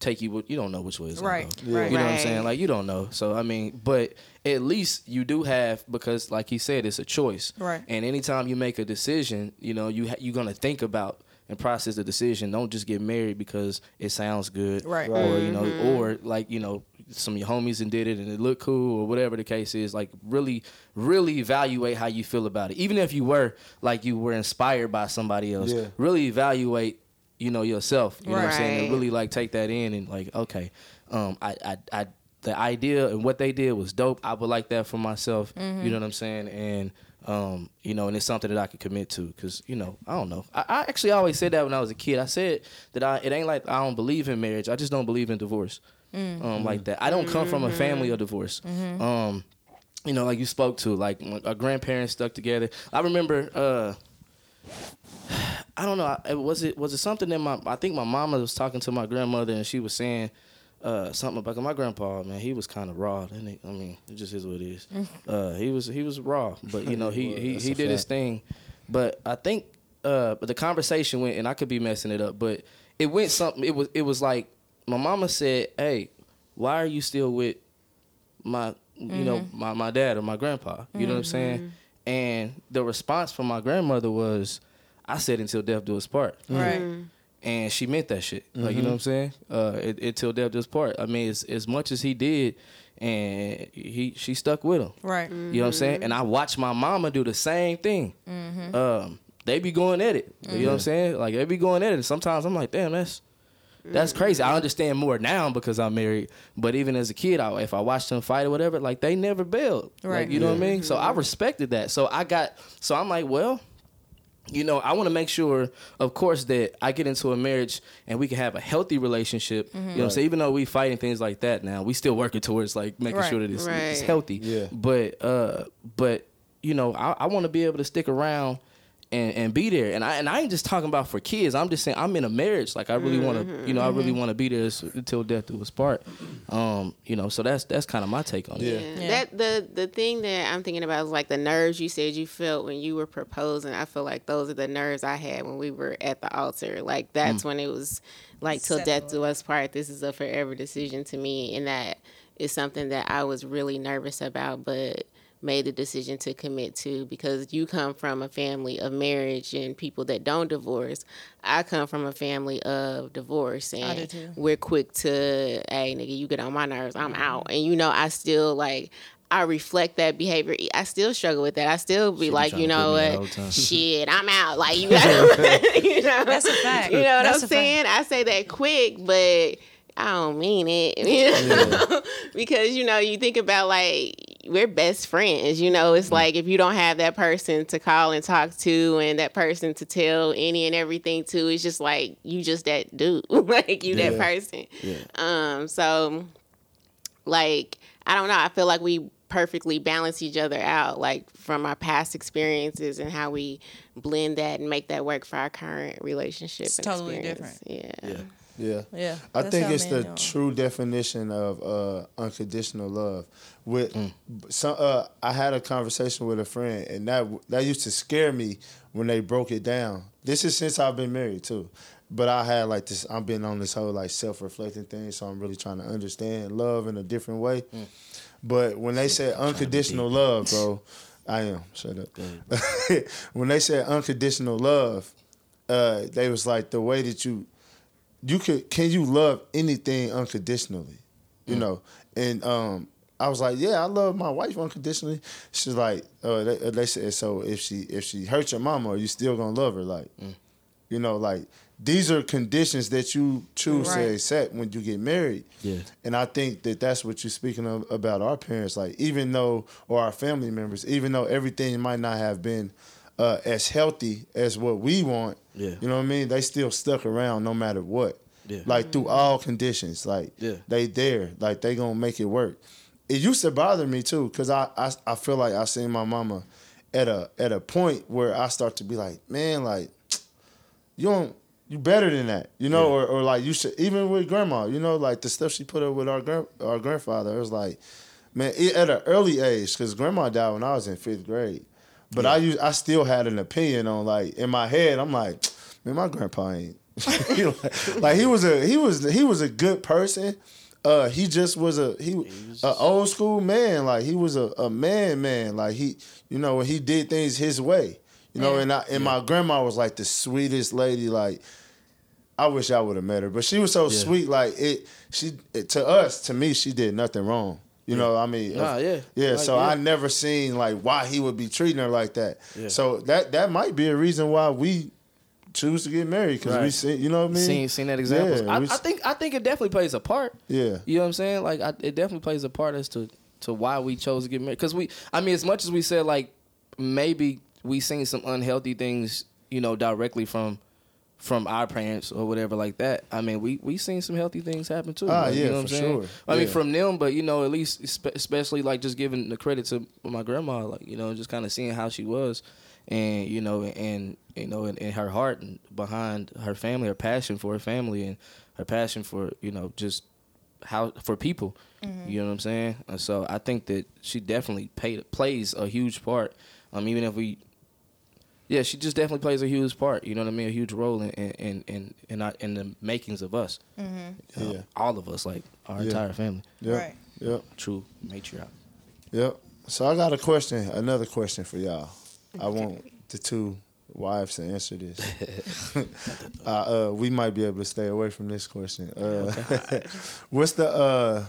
take you. You don't know which way it's gonna Right. go. Right. You know what I'm saying? Like you don't know. So I mean, but at least you do have because, like he said, it's a choice. Right. And anytime you make a decision, you know you ha- you're gonna think about and process the decision. Don't just get married because it sounds good. Right. Or you know, mm-hmm. or like you know, some of your homies and did it and it looked cool or whatever the case is. Like really, really evaluate how you feel about it. Even if you were like you were inspired by somebody else, Yeah. really evaluate, you know, yourself. You know what I'm saying? And really like take that in and like, okay, um, I, I, I, the idea and what they did was dope. I would like that for myself. You know what I'm saying? And um, you know, and it's something that I could commit to because you know, I don't know. I, I actually always said that when I was a kid. I said that I it ain't like I don't believe in marriage. I just don't believe in divorce. Um, like that. I don't come from a family of divorce. Um, you know, like you spoke to, like our grandparents stuck together. I remember. uh I don't know. I- Was it was it something that my I think my mama was talking to my grandmother and she was saying uh, something about my grandpa. Man, he was kind of raw. And I mean, it just is what it is. Uh, he was he was raw, but you know he Well, he, he a did his thing. But I think uh, but the conversation went, and I could be messing it up, but it went something. It was it was like my mama said, "Hey, why are you still with my you know my my dad or my grandpa?" You know what I'm saying? And the response from my grandmother was, "I said until death do us part." Right. and she meant that shit. Like Mm-hmm. you know what I'm saying? Uh, it, it till death does part. I mean, as as much as he did, and he she stuck with him. Right. You know what I'm saying? And I watched my mama do the same thing. Mm-hmm. Um, they be going at it. You know what I'm saying? Like they be going at it. And sometimes I'm like, damn, that's that's crazy. I understand more now because I'm married. But even as a kid, I, if I watched them fight or whatever, like they never bailed. Right. Like you know what I mean? So I respected that. So I got. So I'm like, well. You know, I want to make sure, of course, that I get into a marriage and we can have a healthy relationship. You know what I'm saying? Even though we fighting things like that now, we still working towards like making Right. sure that it's, it's healthy. Yeah. But uh, but you know, I, I want to be able to stick around and, and be there. And I and I ain't just talking about for kids. I'm just saying I'm in a marriage. Like I really want to, you know, I really want to be there until death do us part. Um, you know, so that's that's kind of my take on Yeah. it. Yeah. That the the thing that I'm thinking about is like the nerves you said you felt when you were proposing. I feel like those are the nerves I had when we were at the altar. Like that's when it was like till death do us part. This is a forever decision to me, and that is something that I was really nervous about, but made the decision to commit to because you come from a family of marriage and people that don't divorce. I come from a family of divorce and we're quick to, hey nigga, you get on my nerves, I'm mm-hmm. out. And you know, I still like I reflect that behavior. I still struggle with that. I still be be like, you know put me out all what? Shit, I'm out. Like you gotta, you know. That's a fact. You know what That's a I'm fact. saying? I say that quick, but I don't mean it. You know? because you know, you think about like we're best friends. You know, it's like if you don't have that person to call and talk to, and that person to tell any and everything to, it's just like you just that dude, like you that person. Yeah. Um. So, like, I don't know. I feel like we perfectly balance each other out, like from our past experiences and how we blend that and make that work for our current relationship. It's and totally experience. Yeah. Yeah. Yeah. Yeah. I think it's the do true definition of uh, unconditional love. With Mm. some, uh, I had a conversation with a friend, and that that used to scare me when they broke it down. This is since I've been married too, but I had like this. I've been on this whole like self reflecting thing, so I'm really trying to understand love in a different way. Mm. But when they said unconditional love, bro, I am shut up. when they said unconditional love, uh, they was like the way that you you could can you love anything unconditionally? You know? And um i was like yeah i love my wife unconditionally. She's like uh they, uh, they said so if she if she hurt your mama are you still gonna love her? Like you know like these are conditions that you choose to Right. accept when you get married. Yeah. and i think that that's what you're speaking of about our parents. Like even though or our family members even though everything might not have been uh, as healthy as what we want Yeah. you know what I mean? They still stuck around no matter what. Yeah. Like through all conditions. Like Yeah. they there. Like they gonna make it work. It used to bother me too, cause I, I I feel like I seen my mama at a at a point where I start to be like, man, like you don't you better than that, you know, or, or like you should even with grandma, you know, like the stuff she put up with our grand our grandfather. It was like, man, it, at an early age, because grandma died when I was in fifth grade. But I used, I still had an opinion on like in my head. I'm like, man, my grandpa ain't. you know, like he was a he was he was a good person. Uh, he just was a he, an old school man. Like he was a, a man man. Like he you know he did things his way. You know, Yeah. and I and my grandma was like the sweetest lady. Like I wish I would have met her, but she was so sweet. Like it, she it, to us, to me, she did nothing wrong. You know, I mean, Nah, yeah. yeah. Like, so yeah. I never seen like why he would be treating her like that. Yeah. So that that might be a reason why we choose to get married because we Right. see, you know what I mean? Seen seen that example. Yeah, I, we I think I think it definitely plays a part. Yeah. You know what I'm saying? Like I, it definitely plays a part as to to why we chose to get married. Because we, I mean, as much as we said like maybe we seen some unhealthy things, you know, directly from from our parents or whatever like that. I mean, we we seen some healthy things happen too. Ah, like, you yeah, know what I'm for saying? sure. I mean, from them, but you know, at least especially like just giving the credit to my grandma, like you know, just kind of seeing how she was. And you know, and you know, in, in her heart and behind her family, her passion for her family, and her passion for you know just how for people. You know what I'm saying? And so I think that she definitely paid, plays a huge part. Um, even if we, yeah, she just definitely plays a huge part. You know what I mean? A huge role in in in in, in, our, in the makings of us. Um, Yeah. all of us, like our Yeah. entire family. Yep. Right. Yep. True matriarch. Yep. So I got a question, another question for y'all. I want the two wives to answer this. uh, uh, we might be able to stay away from this question. Uh, what's the uh,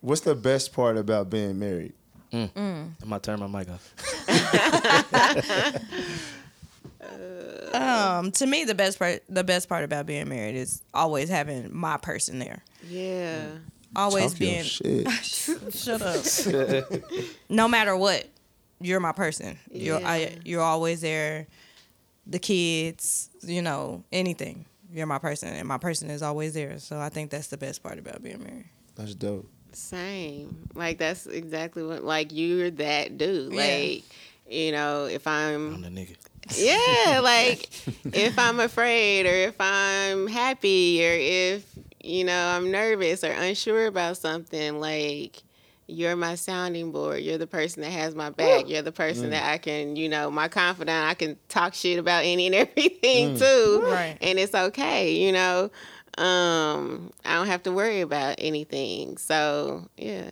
what's the best part about being married? I'm gonna turn my mic off. Um, to me, the best part, the best part about being married is always having my person there. Yeah. Always Talk being, shit. shut up. no matter what, you're my person. You're, Yeah. I, you're always there. The kids, you know, anything. You're my person, and my person is always there. So I think that's the best part about being married. That's dope. Same. Like that's exactly what like you're that dude. Yeah. Like, you know, if I'm I'm the nigga. Yeah, like if I'm afraid or if I'm happy or if, you know, I'm nervous or unsure about something, like you're my sounding board. You're the person that has my back. You're the person that I can, you know, my confidant. I can talk shit about any and everything too. Right. And it's okay, you know. Um, I don't have to worry about anything. So, yeah.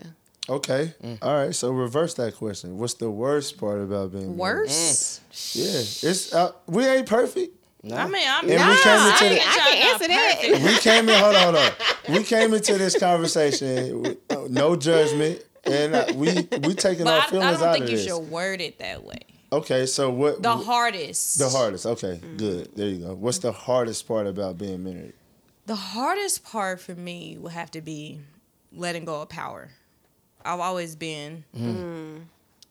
Okay. Mm. All right. So reverse that question. What's the worst part about being married? Worse. Yeah. It's uh, we ain't perfect. I mean, I'm And we not. came into I, the- ain't I can to answer that. perfect. we came in. Hold on, hold on. We came into this conversation with uh, no judgment, and uh, we we taking our But I, I feelings don't think you this. should word it that way. Okay, so what? The wh- hardest. the hardest. Okay, Mm-hmm. good. There you go. What's the hardest part about being married? The hardest part for me would have to be letting go of power. I've always been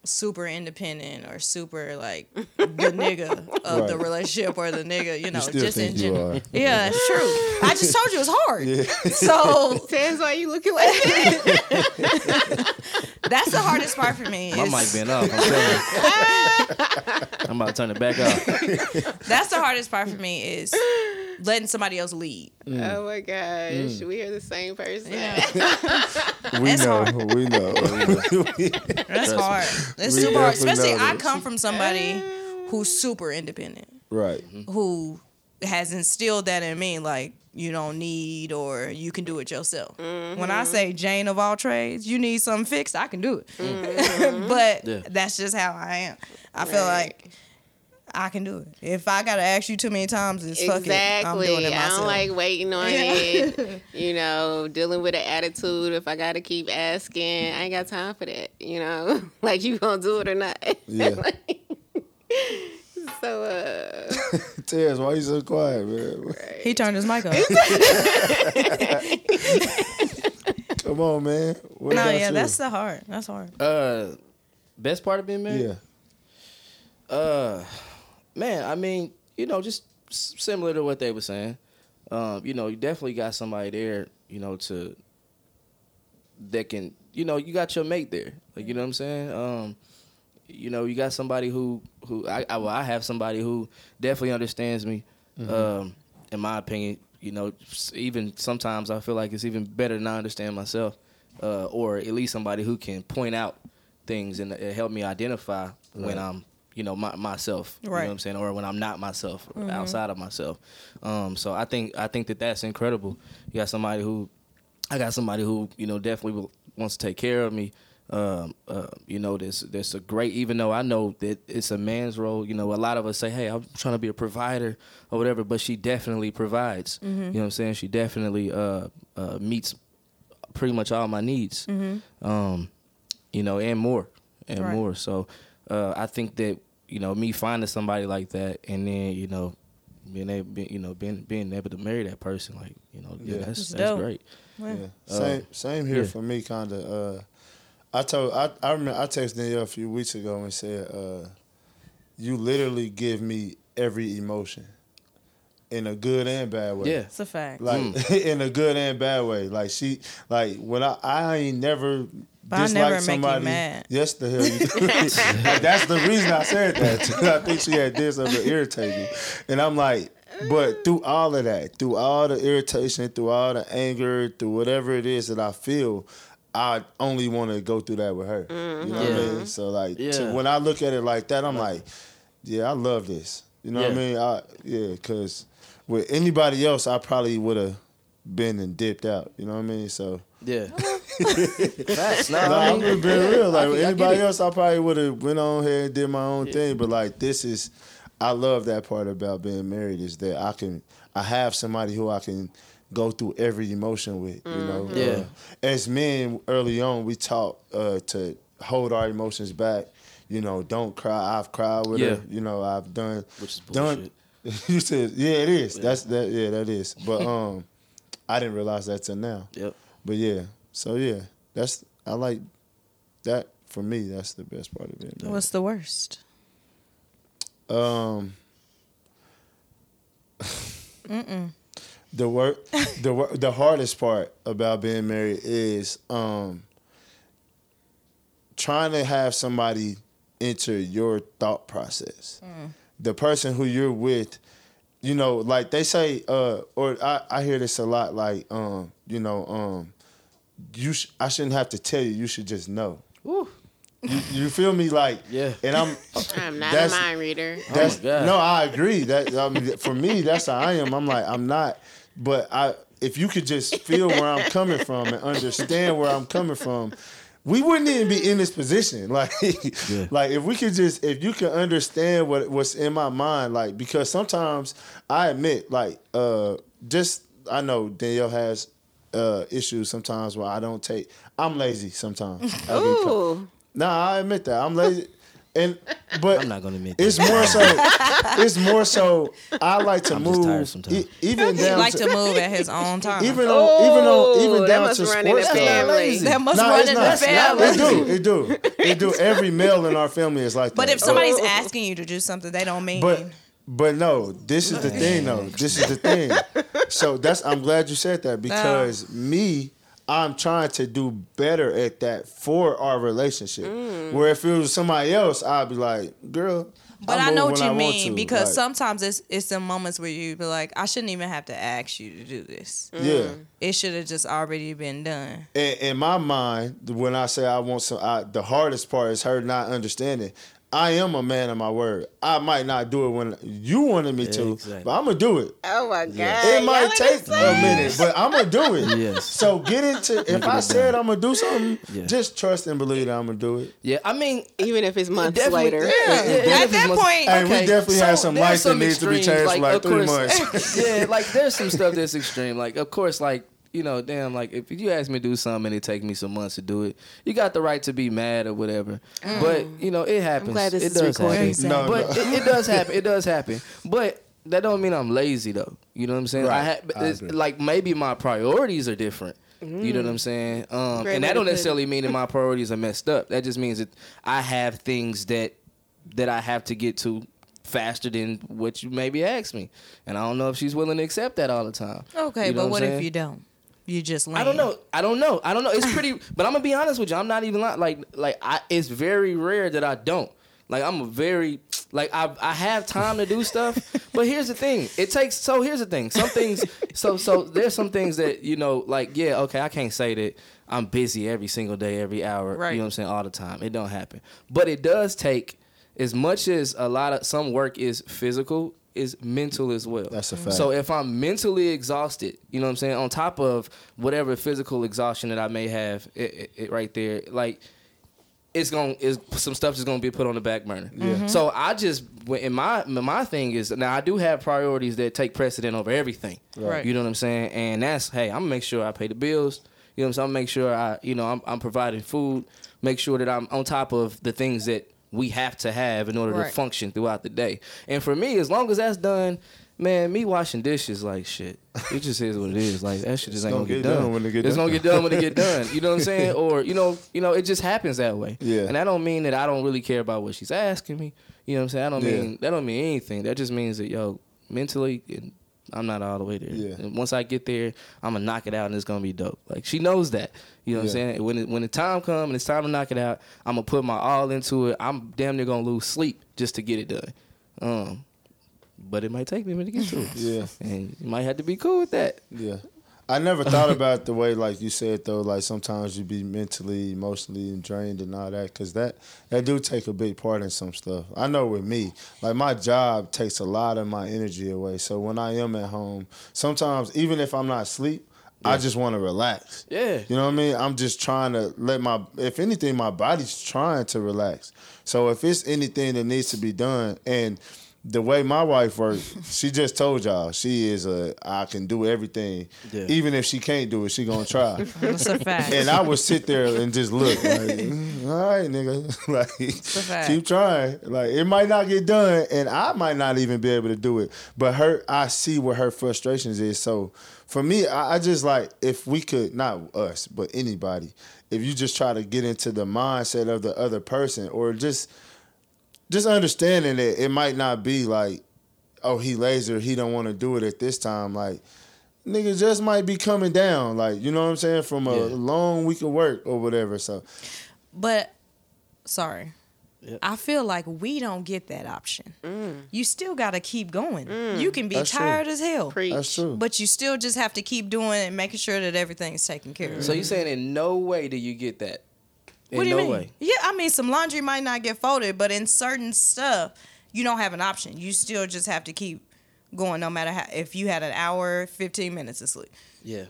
super independent or super like the nigga of the relationship or the nigga, you know, still just think in you general. are. Yeah, it's true. I just told you it's hard. So Tez, why you looking like that? that's the hardest part for me. My is- mic been off. I'm telling you. I'm about to turn it back off. That's the hardest part for me is letting somebody else lead. Mm. Oh my gosh, mm. we are the same person. We That's know. We know. That's hard. It's We super hard. Especially I come from somebody who's super independent. right. Mm-hmm. who has instilled that in me like you don't need or you can do it yourself when i mm-hmm. say jane of all trades you need something fixed i can do it mm-hmm. but Yeah. that's just how i am i feel like i can do it if i gotta ask you too many times it's fuck it i'm Exactly. doing it I myself don't like waiting on it. You know, dealing with an attitude. If I gotta keep asking, I ain't got time for that. You know, like you gonna do it or not. Yeah. so, uh, Tez, why you so quiet, man? he turned his mic on Come on, man. What no about yeah you? that's the hard that's hard Uh, best part of being married. yeah. Uh, man, I mean, you know, just similar to what they were saying. Um, you know, you definitely got somebody there, you know, to that can, you know, you got your mate there. Like, you know what I'm saying? Um, you know, you got somebody who who I, I well, I have somebody who definitely understands me. Um, in my opinion, you know, even sometimes I feel like it's even better than I understand myself, uh, or at least somebody who can point out things and uh, help me identify when I'm, you know, my, myself. You know what I'm saying, or when I'm not myself, or outside of myself. Um, so I think I think that that's incredible. You got somebody who, I got somebody who you know definitely will, wants to take care of me. Um, uh, you know, there's there's a great. Even though I know that it's a man's role, you know, a lot of us say, "Hey, I'm trying to be a provider or whatever," but she definitely provides. You know what I'm saying? She definitely uh, uh, meets pretty much all my needs. Um, you know, and more and Right. more. So uh, I think that you know me finding somebody like that, and then you know being able, being, you know, being being able to marry that person, like you know, yeah, Yeah. that's It's that's dope. great. Yeah. Uh, Same same here yeah. for me kind of uh I told I I remember I texted Danielle a few weeks ago and said uh you literally give me every emotion in a good and bad way. Yeah, It's a fact. Like Mm. in a good and bad way. Like she like when I I ain't never But I disliked never make you somebody. mad. Yes the hell you do. Like, that's the reason I said that. I think she had this something to irritate me. And I'm like but through all of that, through all the irritation, through all the anger, through whatever it is that I feel, I only want to go through that with her. You know what I mean? So like, to- when I look at it like that, I'm like, yeah, I love this. You know what I mean? I, yeah, because with anybody else, I probably would have been and dipped out. You know what I mean? So yeah. Facts. No, no, I I'm mean, just being real. Like I with anybody it. else, I probably would have went on here and did my own thing. But like this is, I love that part about being married is that I can, I have somebody who I can go through every emotion with. You know, Yeah. Uh, as men early on, we taught uh, to hold our emotions back. You know, don't cry. I've cried with Yeah. her. You know, I've done. Which is done. Bullshit. you said, yeah, it is. That's that. Yeah, that is. But um, I didn't realize that till now. Yep. But yeah, so yeah, that's I like that for me. That's the best part of it. What's the worst? Um, Mm-mm. the work, the wor- the hardest part about being married is um trying to have somebody enter your thought process. The person who you're with, you know, like they say, uh, or I, I hear this a lot, like, um, you know, um, you sh- I shouldn't have to tell you, you should just know. Woo. You, you feel me? Like, Yeah. And I'm, I'm not That's- a mind reader. that's, God. no, I agree. That I mean, for me, that's how I am. I'm like, I'm not, but I, if you could just feel where I'm coming from and understand where I'm coming from, we wouldn't even be in this position. Like, like if we could just, if you can understand what what's in my mind, like because sometimes I admit, like, uh, just I know Danielle has uh issues sometimes where I don't take. I'm lazy sometimes. I be co- Ooh, Nah, I admit that I'm lazy, and but I'm not gonna admit it's that. more so. It's more so. I like to I'm just move, tired sometimes. e- even He down like to, to move at his own time. even on even on even Ooh, that down must to run in the sports. family. that must Nah, run it's in the not. family. It do. It do. It do. Every male in our family is like But that. But if somebody's oh. asking you to do something, they don't mean. But but no, this is the thing though. This is the thing. So that's I'm glad you said that because me, I'm trying to do better at that for our relationship. Mm. Where if it was somebody else, I'd be like, girl. But I I, know what you I mean because Like, sometimes it's it's the moments where you be like, I shouldn't even have to ask you to do this. yeah. It should have just already been done. in, in my mind, when I say I want some, I, the hardest part is her not understanding. I am a man of my word. I might not do it when you wanted me to, exactly. but I'm gonna do it. oh my god! It Y'all might take a minute, but I'm gonna do it. Yes. So get into. If I said. I'm gonna do something, Yeah. just trust and believe that I'm gonna do it. Yeah, I mean, Even if it's months later. Yeah, yeah, At that must- point, Hey, we definitely had some there's lights that some needs to be extremes, changed for like three course- months. yeah, like there's some stuff that's extreme. Like, of course, like you know, damn, like if you ask me to do something and it take me some months to do it, you got the right to be mad or whatever. But you know, it happens. glad this it is does recorded. happen. No, but no. It, it does happen. It does happen. But that don't mean I'm lazy though. You know what I'm saying? I Right. ha- I like maybe my priorities are different. You know what I'm saying? Um, and that don't necessarily mean that my priorities are messed up. That just means that I have things that that I have to get to faster than what you maybe asked me. And I don't know if she's willing to accept that all the time. okay, You know but what I'm if you don't? You just lame. I don't know. I don't know. I don't know. It's pretty, but I'm gonna be honest with you. I'm not even lying. like like I. It's very rare that I don't. Like I'm a very like I I have time to do stuff, but here's the thing. It takes so here's the thing. Some things so so there's some things that you know like yeah okay I can't say that I'm busy every single day every hour Right. you know what I'm saying all the time. It don't happen, but it does take as much as a lot of some work is physical is mental as well. That's a mm. fact. So if I'm mentally exhausted, you know what I'm saying, on top of whatever physical exhaustion that I may have, it, it, it right there, like it's going to some stuff is going to be put on the back burner. Yeah. Mm-hmm. So I just in my my thing is now I do have priorities that take precedent over everything. Right. You know what I'm saying? And that's hey, I'm gonna make sure I pay the bills. You know what I'm saying? I'm make sure I you know I'm, I'm providing food. Make sure that I'm on top of the things that we have to have in order Right. to function throughout the day. And for me, as long as that's done. Man, me washing dishes like shit. It just is what it is. Like that shit just ain't gonna gonna get, get done. done when it get it's done. gonna get done when it get done. You know what I'm saying? Or you know, you know, it just happens that way. Yeah. And I don't mean that I don't really care about what she's asking me. You know what I'm saying? I don't Yeah. mean that don't mean anything. That just means that yo, mentally, and I'm not all the way there. Yeah. And once I get there, I'm gonna knock it out, and it's gonna be dope. Like she knows that. You know what I'm saying? When it, when the time comes and it's time to knock it out, I'm gonna put my all into it. I'm damn near gonna lose sleep just to get it done. Um, but it might take me a minute to get to it. Yeah. And you might have to be cool with that. Yeah. I never thought about the way, like you said, though. Like sometimes you be mentally, emotionally drained and all that, because that that do take a big part in some stuff. I know with me, like my job takes a lot of my energy away. So when I am at home, sometimes even if I'm not asleep, I just want to relax. Yeah. You know what I mean? I'm just trying to let my, if anything, my body's trying to relax. So if it's anything that needs to be done, and the way my wife works, she just told y'all she is a I can do everything. Yeah. Even if she can't do it, she gonna try. That's a fact. and I would sit there and just look like, "Mm, all right, nigga, like keep trying. Like it might not get done, and I might not even be able to do it. But her, I see where her frustrations is. So for me, I, I just like if we could not us, but anybody, if you just try to get into the mindset of the other person, or just just understanding that it might not be like, oh, he lazy, or he don't want to do it at this time, like. Nigga just might be coming down, like you know what I'm saying, from a Yeah. long week of work or whatever. So But sorry. Yep. I feel like we don't get that option. Mm. You still got to keep going. Mm. You can be That's true. tired as hell, Preach. that's true. but you still just have to keep doing it and making sure that everything's taken care mm. of. So you're saying in no way do you get that? In what do you no mean? way. Yeah, I mean, some laundry might not get folded, but in certain stuff, you don't have an option. You still just have to keep going, no matter how. If you had an hour, fifteen minutes of sleep. Yeah.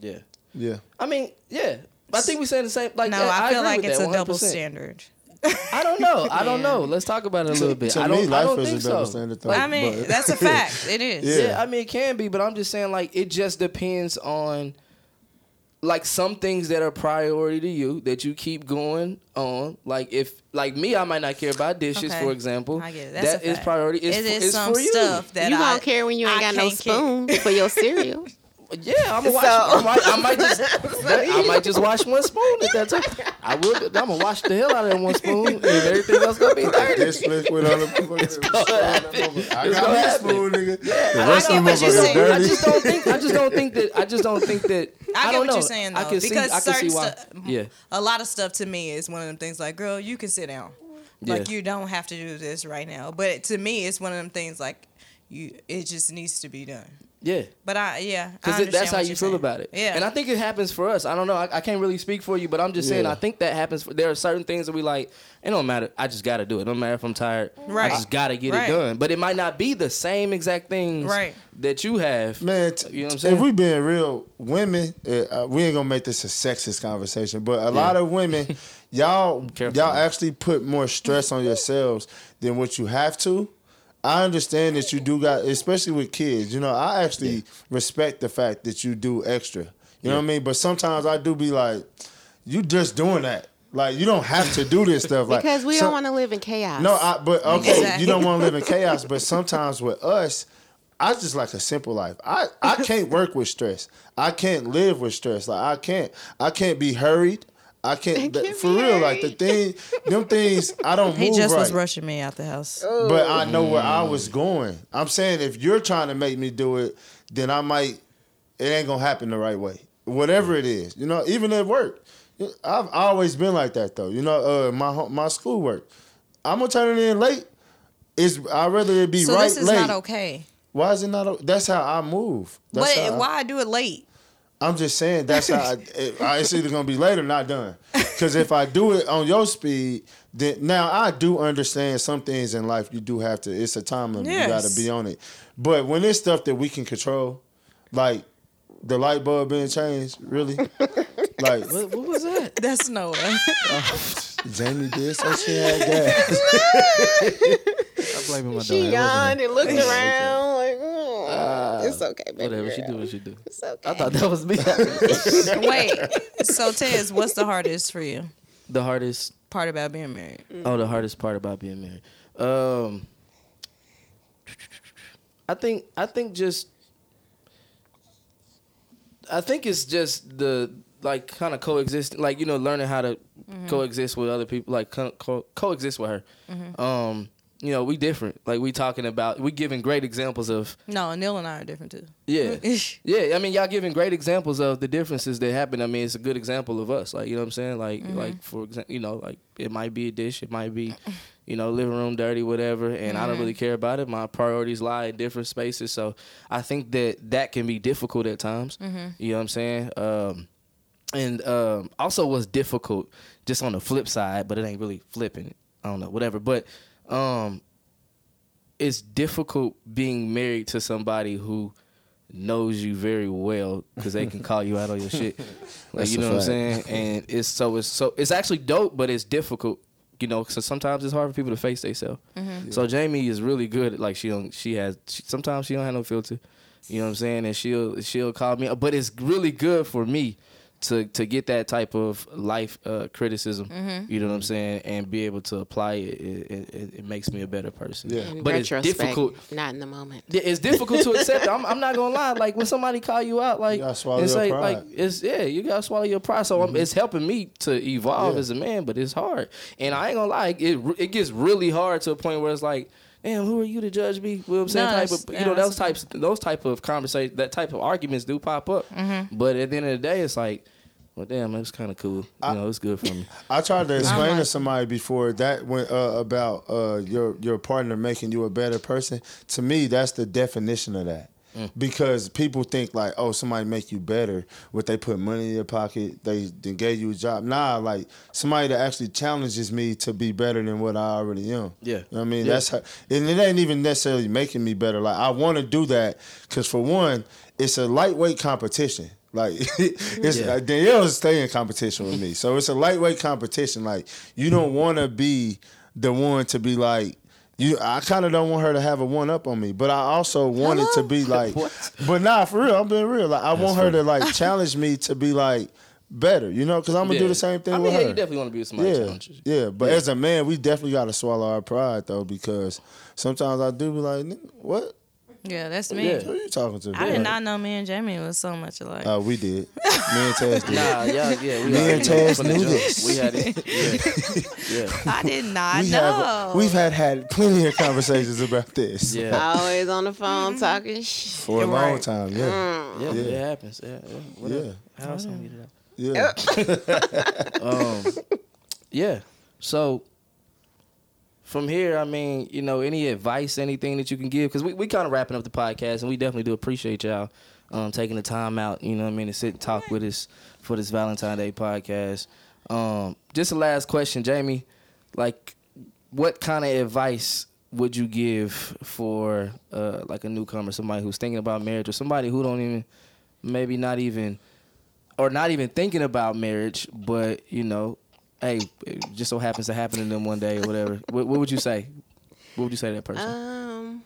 Yeah. yeah. I mean, yeah. I think we saying the same. Like, No, yeah, I, feel like with it's that a double 100%. standard. I don't know. I don't know. Let's talk about it a little bit. to I don't. me, I don't is a think double so. standard, though. I mean, but- that's a fact. It is. Yeah. Yeah, I mean it can be, but I'm just saying like it just depends on like some things that are priority to you that you keep going on. Like if like me, I might not care about dishes, Okay. for example. I get it. That's That a is fact. priority. It's, It for, is it's some for you. stuff that you I, don't care when you ain't I got no spoon for your cereal. Yeah, I'm gonna watch. So- I, might, I might just. I might just wash one spoon at that time. I will. I'm gonna wash the hell out of that one spoon, and everything else gonna be dirty. This liquid on the I It's got gonna my happen. spoon, nigga. The I rest get of them what you're motherfuckers saying. I just don't think. I just don't think that. I just don't think that. I get don't what know. you're saying though, I can see. because I can certain see why. stuff, mm, Yeah. a lot of stuff to me is one of them things like, girl, you can sit down, like Yeah. you don't have to do this right now. But to me, it's one of them things like, you, it just needs to be done. Yeah. But I, yeah, Because that's how you feel saying. about it. Yeah, And I think it happens for us. I don't know. I, I can't really speak for you, but I'm just saying I think that happens. For, there are certain things that we like. It don't matter. I just got to do it. It don't matter if I'm tired. Right. I just got to get Right. it done. But it might not be the same exact things Right. that you have. Man, t- You know what I'm saying? if we being real, women, uh, uh, we ain't gonna make this a sexist conversation, but a lot of women, y'all, Careful. y'all actually put more stress on yourselves than what you have to. I understand that you do got, especially with kids. You know, I actually respect the fact that you do extra. You know what I mean? But sometimes I do be like, you just doing that. Like you don't have to do this stuff. Like Because we some- don't want to live in chaos. no, I, but okay, Exactly. you don't want to live in chaos. But sometimes with us, I just like a simple life. I, I can't work with stress. I can't live with stress. Like I can't. I can't be hurried. I can't. can't for be real, like the thing, them things. I don't he move just right. was rushing me out the house. But I know where I was going. I'm saying if you're trying to make me do it, then I might. It ain't gonna happen the right way. Whatever it is, you know. Even at work, I've always been like that though. You know, uh, my ho- my schoolwork. I'm gonna turn it in late. It's I'd rather it be right. So right this is late. not okay. Why is it not? That's how I move. That's But how I- why I do it late? I'm just saying that's how I, it, it's either gonna be late or not done. Because if I do it on your speed, then now I do understand some things in life you do have to. It's a time limit. You got to be on it. But when it's stuff that we can control, like the light bulb being changed, really, like What, what was that? That's Noah. Jamie did so she had gas. I'm blaming my She daughter. It wasn't yawned and looked around like, mm, it's okay, baby. Whatever she do, what she do. It's okay. I thought that was me. Wait. So Tez, what's the hardest for you? the hardest Part about being married. Oh, the hardest part about being married. Um, I think I think just I think it's just the like kind of coexisting, like you know, learning how to coexist with other people, like co- co- coexist with her. Um, you know, we different. Like we talking about, we giving great examples of No, Neil and I are different too. yeah. Yeah, I mean, y'all giving great examples of the differences that happen. I mean, it's a good example of us. Like, you know what I'm saying? Like, like for example, you know, like it might be a dish, it might be, you know, living room dirty, whatever, and I don't really care about it. My priorities lie in different spaces, so I think that that can be difficult at times. You know what I'm saying? Um, and um, also was difficult just on the flip side, but it ain't really flipping. I don't know, whatever. But um, it's difficult being married to somebody who knows you very well because they can call you out on your shit. Like you a know what I'm saying? And it's so it's so it's actually dope, but it's difficult. You know, so sometimes it's hard for people to face themselves. So Jamie is really good. At, like she don't, she has. She, sometimes she don't have no filter. You know what I'm saying? And she'll she'll call me. But it's really good for me to to get that type of life uh, criticism. Mm-hmm. You know what I'm saying? And be able to apply it. It, it, it makes me a better person. Yeah. In But it's retrospect, difficult. Not in the moment. It's difficult to accept. I'm, I'm not gonna lie. Like when somebody call you out, like You swallow it's your like, pride. like it's yeah, you gotta swallow your pride. So I'm, it's helping me to evolve Yeah. as a man, but it's hard. And I ain't gonna lie, it it gets really hard to a point where it's like. Damn, who are you to judge me? You know what I'm saying? No, type of, yeah, you know, those types, those type of conversation, that type of arguments do pop up. Mm-hmm. But at the end of the day, it's like, well, damn, it's kind of cool. You know, it's good for me. I tried to explain to somebody before that went uh, about uh, your your partner making you a better person. To me, that's the definition of that. Because people think like, oh, somebody make you better. What they put money in your pocket, they then gave you a job. Nah, like somebody that actually challenges me to be better than what I already am. Yeah. You know what I mean, Yeah. that's how, and it ain't even necessarily making me better. Like I want to do that because for one, it's a lightweight competition. Like it's Yeah. uh, Danielle's stay in competition with me, so it's a lightweight competition. Like you don't want to be the one to be like. You, I kind of don't want her to have a one up on me, but I also want it to be like, but nah, for real, I'm being real. Like I want her funny. to like challenge me to be like better, you know, because I'm gonna do the same thing I mean, with yeah, her. you definitely want to be with somebody Yeah, challenges. yeah, but as a man, we definitely got to swallow our pride though, because sometimes I do be like, "What? Yeah, that's me. Who you talking to?" I did not know me and Jamie was so much alike. Uh, we did. Me and Tez did. Nah, yeah, yeah. We Me and Tez knew this. We had it. Yeah, yeah. I did not we know. have we've had had plenty of conversations about this Yeah, Always on the phone talking shit. for a You're long right. time. Yeah, yeah, Yeah. it happens. Yeah, yeah. Whatever. Yeah. How else I'm gonna get it out? yeah. Um, yeah. So from here, I mean, you know, any advice, anything that you can give? Because we, we kind of wrapping up the podcast, and we definitely do appreciate y'all um, taking the time out, you know I mean, to sit and talk with us for this Valentine's Day podcast. Um, just a last question, Jamie. Like, what kind of advice would you give for uh, like a newcomer, somebody who's thinking about marriage, or somebody who don't even, maybe not even or not even thinking about marriage, but you know, hey, it just so happens to happen to them one day or whatever. what, what would you say? What would you say to that person? Um,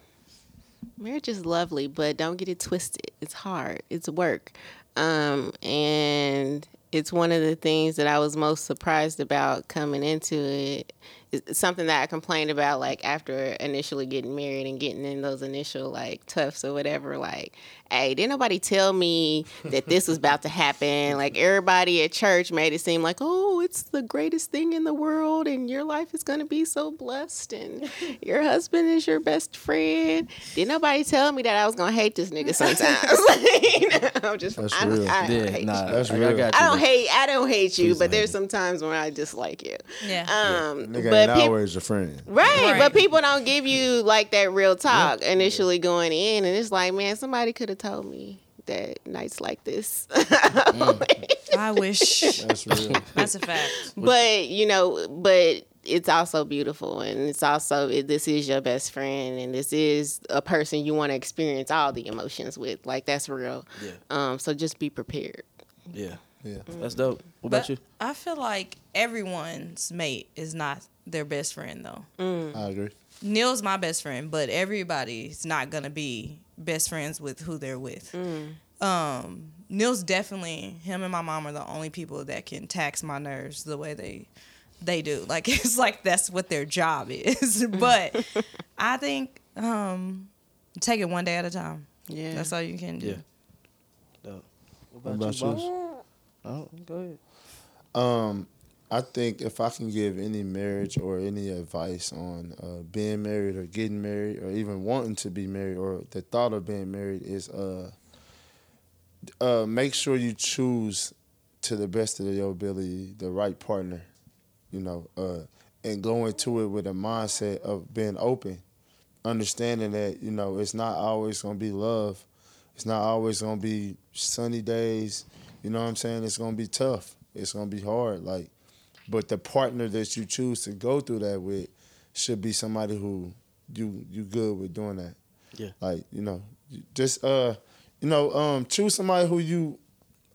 marriage is lovely, but don't get it twisted. It's hard. It's work. Um, and it's one of the things that I was most surprised about coming into it. It's something that I complained about, like after initially getting married and getting in those initial like toughs or whatever. Like, hey, didn't nobody tell me that this was about to happen? Like everybody at church made it seem like, oh, it's the greatest thing in the world, and your life is gonna be so blessed, and your husband is your best friend. Did nobody tell me that I was gonna hate this nigga sometimes? I'm just, That's I, don't- real. I don't yeah, hate nah, you. That's I, I got you. I don't hate. I don't hate you, Please but there's some times when I dislike you. Yeah. Um, Nigga but ain't peop- always a friend. Right, Right. but people don't give you like that real talk initially going in, and it's like, man, somebody could have told me that nights like this. Mm. I wish. That's real. That's a fact. but you know, but it's also beautiful, and it's also it, this is your best friend, and this is a person you want to experience all the emotions with. Like that's real. Yeah. Um, so just be prepared. Yeah. Yeah. Mm. That's dope. What about you? I feel like everyone's mate is not their best friend though. Mm. I agree. Neil's my best friend, but everybody's not gonna be best friends with who they're with. Um, Neil's definitely him and my mom are the only people that can tax my nerves the way they they do. Like it's like that's what their job is. but I think um, take it one day at a time. Yeah. That's all you can do. Yeah. Dope. What What about, about you, yours? boss? Oh, go ahead. Um, I think if I can give any marriage or any advice on uh, being married or getting married or even wanting to be married or the thought of being married is uh, uh, make sure you choose to the best of your ability the right partner, you know, uh, and go into it with a mindset of being open, understanding that you know it's not always gonna be love, it's not always gonna be sunny days. You know what I'm saying? It's gonna be tough. It's gonna be hard. Like, but the partner that you choose to go through that with should be somebody who you you good with doing that. Yeah. Like you know, just uh, you know, um, choose somebody who you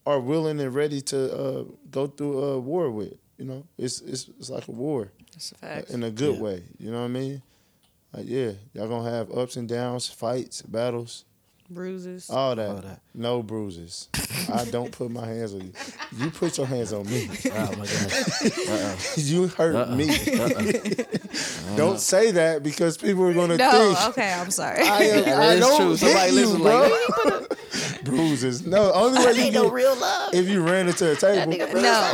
are willing and ready to uh go through a war with. You know, it's it's it's like a war That's a fact. in a good Yeah. way. You know what I mean? Like yeah, y'all gonna have ups and downs, fights, battles, Bruises. all that. All that. No bruises. I don't put my hands on you. You put your hands on me. Oh my god. you hurt Uh-uh. me. Uh-uh. don't say that because people are gonna no, think okay, I'm sorry. I am. I don't true. hit Somebody you, listen bro. like, bruises. No, only way you Ain't no get real love. if you ran into a table. no,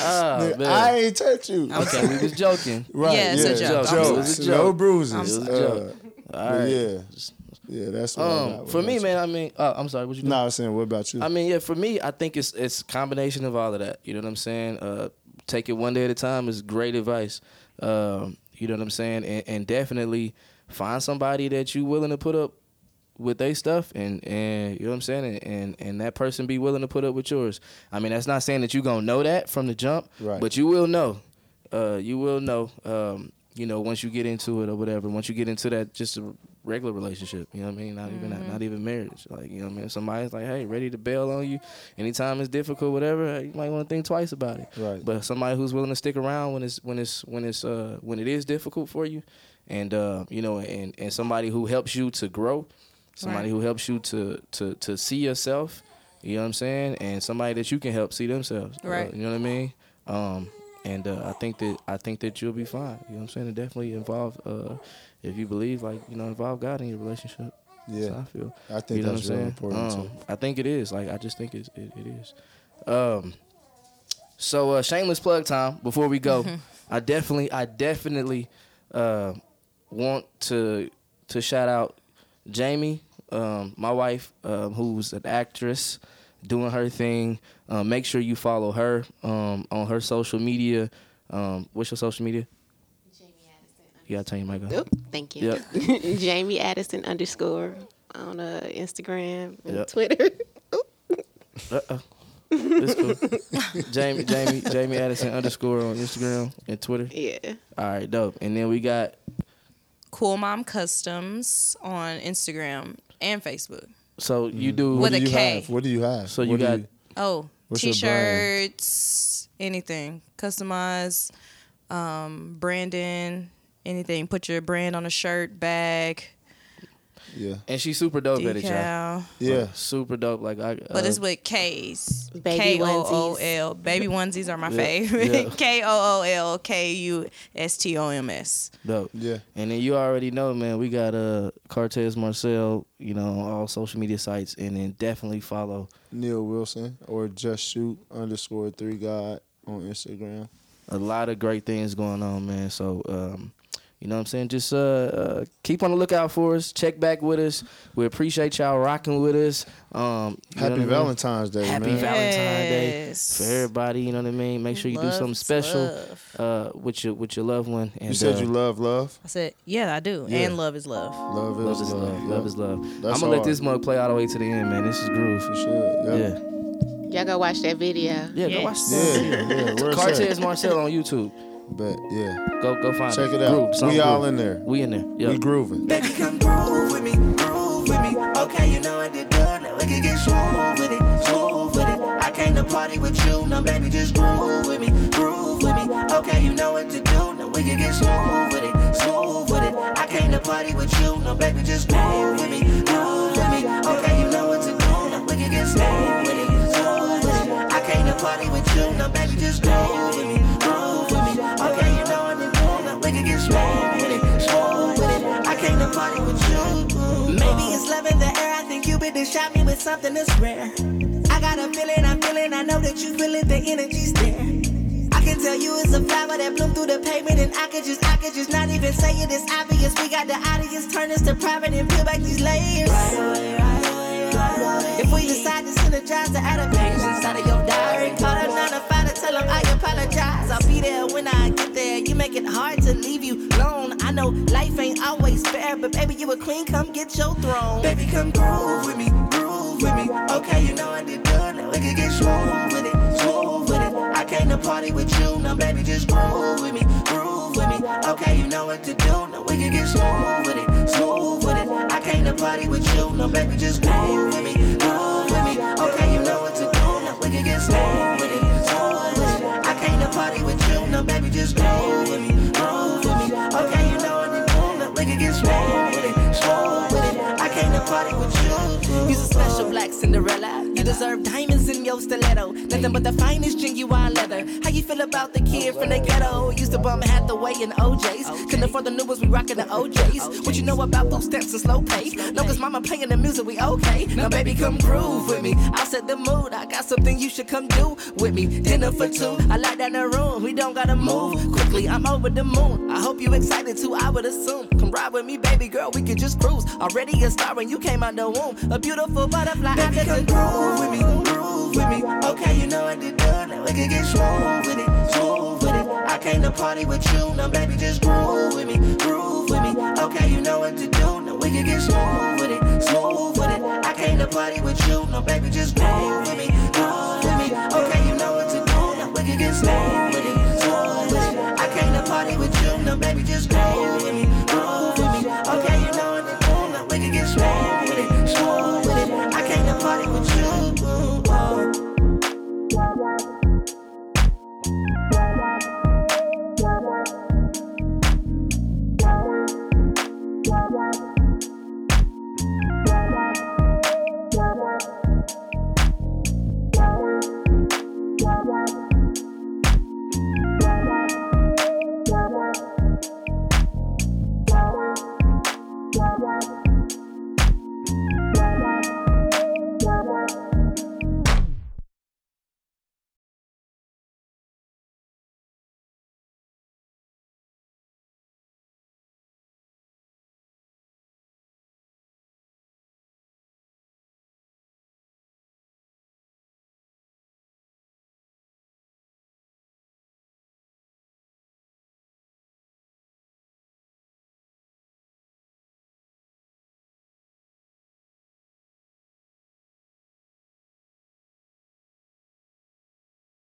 Oh, I ain't touch you. okay, we was joking. Right? Yeah, it's a joke. I'm Jokes. sorry. It was a No bruises. I'm It was a Uh, joke. All but right. Yeah, yeah. That's what Um, for me, man. I mean, uh, I'm sorry. What you? No, I was saying. What about you? I mean, yeah, for me, I think it's it's a combination of all of that. You know what I'm saying? Uh, take it one day at a time is great advice. Um, you know what I'm saying? And, and definitely find somebody that you're willing to put up with their stuff and and you know what I'm saying and, and and that person be willing to put up with yours. I mean, that's not saying that you going to know that from the jump, Right. but you will know. Uh, you will know um, you know, once you get into it or whatever, once you get into that just a regular relationship, you know what I mean? Not even not, not even marriage. Like, you know what I mean? Somebody's like, hey, ready to bail on you anytime it's difficult, whatever, you might want to think twice about it. Right. But somebody who's willing to stick around when it's when it's when it's uh when it is difficult for you and uh, you know, and, and somebody who helps you to grow, somebody Right. who helps you to to to see yourself, you know what I'm saying? And somebody that you can help see themselves. uh, Right. you know what I mean? Um and uh, I think that I think that you'll be fine. You know what I'm saying? It definitely involve uh, if you believe like you know involve God in your relationship. That's yeah, how I feel. I think you know that's what I'm really saying? important Um, too. I think it is. Like I just think it's, it, it is. Um. So uh, shameless plug time. Before we go, I definitely, I definitely uh, want to to shout out Jamie, um, my wife, um, who's an actress, doing her thing. Um, make sure you follow her um, on her social media. Um, what's your social media? You gotta turn your mic on. Oop, thank you. Jamie Addison underscore on uh, Instagram and Yep. Twitter. Uh-uh. It's cool. Jamie, Jamie, Jamie Addison underscore on Instagram and Twitter. yeah. All right, dope. And then we got Kool Mom Kustoms on Instagram and Facebook. so you do With What a do you K. have? What do you have? So you What do got- Oh, What's your brand? t-shirts, anything, customize, um, branding, anything. Put your brand on a shirt, bag, yeah, and she's super dope at it, y'all. yeah. Like, super dope. Like I, But uh, it's with K's. Baby K O O L. Baby onesies are my Yeah, yeah. favorite. K O O L K U S T O M S. dope. Yeah. And then you already know, man. We got uh Cartez Marcel, you know, on all social media sites, and then definitely follow Neil Wilson or just shoot underscore three God on Instagram. a lot of great things going on, man. So, um, you know what I'm saying? Just uh, uh, keep on the lookout for us. Check back with us. We appreciate y'all rocking with us. Um, Happy what I mean? Valentine's Day, Happy man. Valentine's Day for everybody. You know what I mean? Make sure you do something special uh, with your with your loved one. And, you said uh, you love love. I said, yeah, I do. Yeah. And love is love. Love Love is is love. yeah. Love is love. That's I'm gonna let this mug play all the way to the end, man. This is groove. For sure. Yeah. Yeah. Yeah, Y'all go watch that video. Yeah, go Yes. watch Yeah. the Yeah. Cartez? Marcel on YouTube. Bet. Yeah. Go go find Check it. it out. Groove, song we all groove. in there. We in there. Yeah. We grooving. Baby, come groove with me, groove with me. Okay, you know what to do. Now we can get smooth with it, smooth with it. I came to party with you. Now, baby, just groove with me, groove with me. Okay, you know what to do. Now we can get smooth with it, smooth with it. I came to party with you. Now, baby, just groove with me, groove with me. Okay, you know what to do. Now we can get smooth with it, smooth with it. I came to party with you. Now, baby, just groove with me, I came to party with you. Maybe it's love in the air. I think you been shot me with something that's rare. I got a feeling, I'm feeling, I know that you feel it, the energy's there. I can tell you it's a flower that bloomed through the pavement, and I could just, I could just not even say it. It's obvious we got the audience turn this to private and peel back these layers. If we decide to synergize to add inside of your diary, call that nine to tell them I apologize. I'll be there when I get there. You make it hard to leave you alone. I know life ain't always fair, but baby, you a queen. Come get your throne. Baby, come groove with me, groove with me. Okay, you know I did good. Now we can get smooth with it, smooth with it. I came to party with you. Now, baby, just groove with me, groove with me. Okay, you know what to do. Now we can get smooth with it, smooth with it. Came to party with you. Now, baby, just groove with me, groove with me. Okay, you know what to do. Now we can get smooth party with you. Now, baby, just groove with me, groove with me. Okay, you know what to do. Now we can get smooth with it, smooth with it. I came to party with you. You's a special black Cinderella. You deserve diamonds in stiletto. Nothing but the finest genuine leather. How you feel about the kid from the ghetto? Used to bum Hathaway and OJ's. Couldn't afford the new ones, we rockin' the OJ's. What you know about food stamps and slow pace? No, cause mama playin' the music, we okay. Now, baby, come groove with me. I'll set the mood. I got something you should come do with me. Dinner for two. I like down the room. We don't gotta move quickly. I'm over the moon. I hope you excited too. I would assume. Come ride with me, baby girl. We could just cruise. Already a star when you came out the womb. A beautiful butterfly. Baby, come groove with me, groove with me. Okay, you know what to do. Now we can get smooth with it, smooth with it. I came to party with you. Now, baby, just groove with me, groove with me. Okay, you know what to do. Now we can get smooth with it, smooth with it. I came to party with you. Now, baby, just groove with me, groove with me. Okay, you know what to do. Now we can get smooth with it.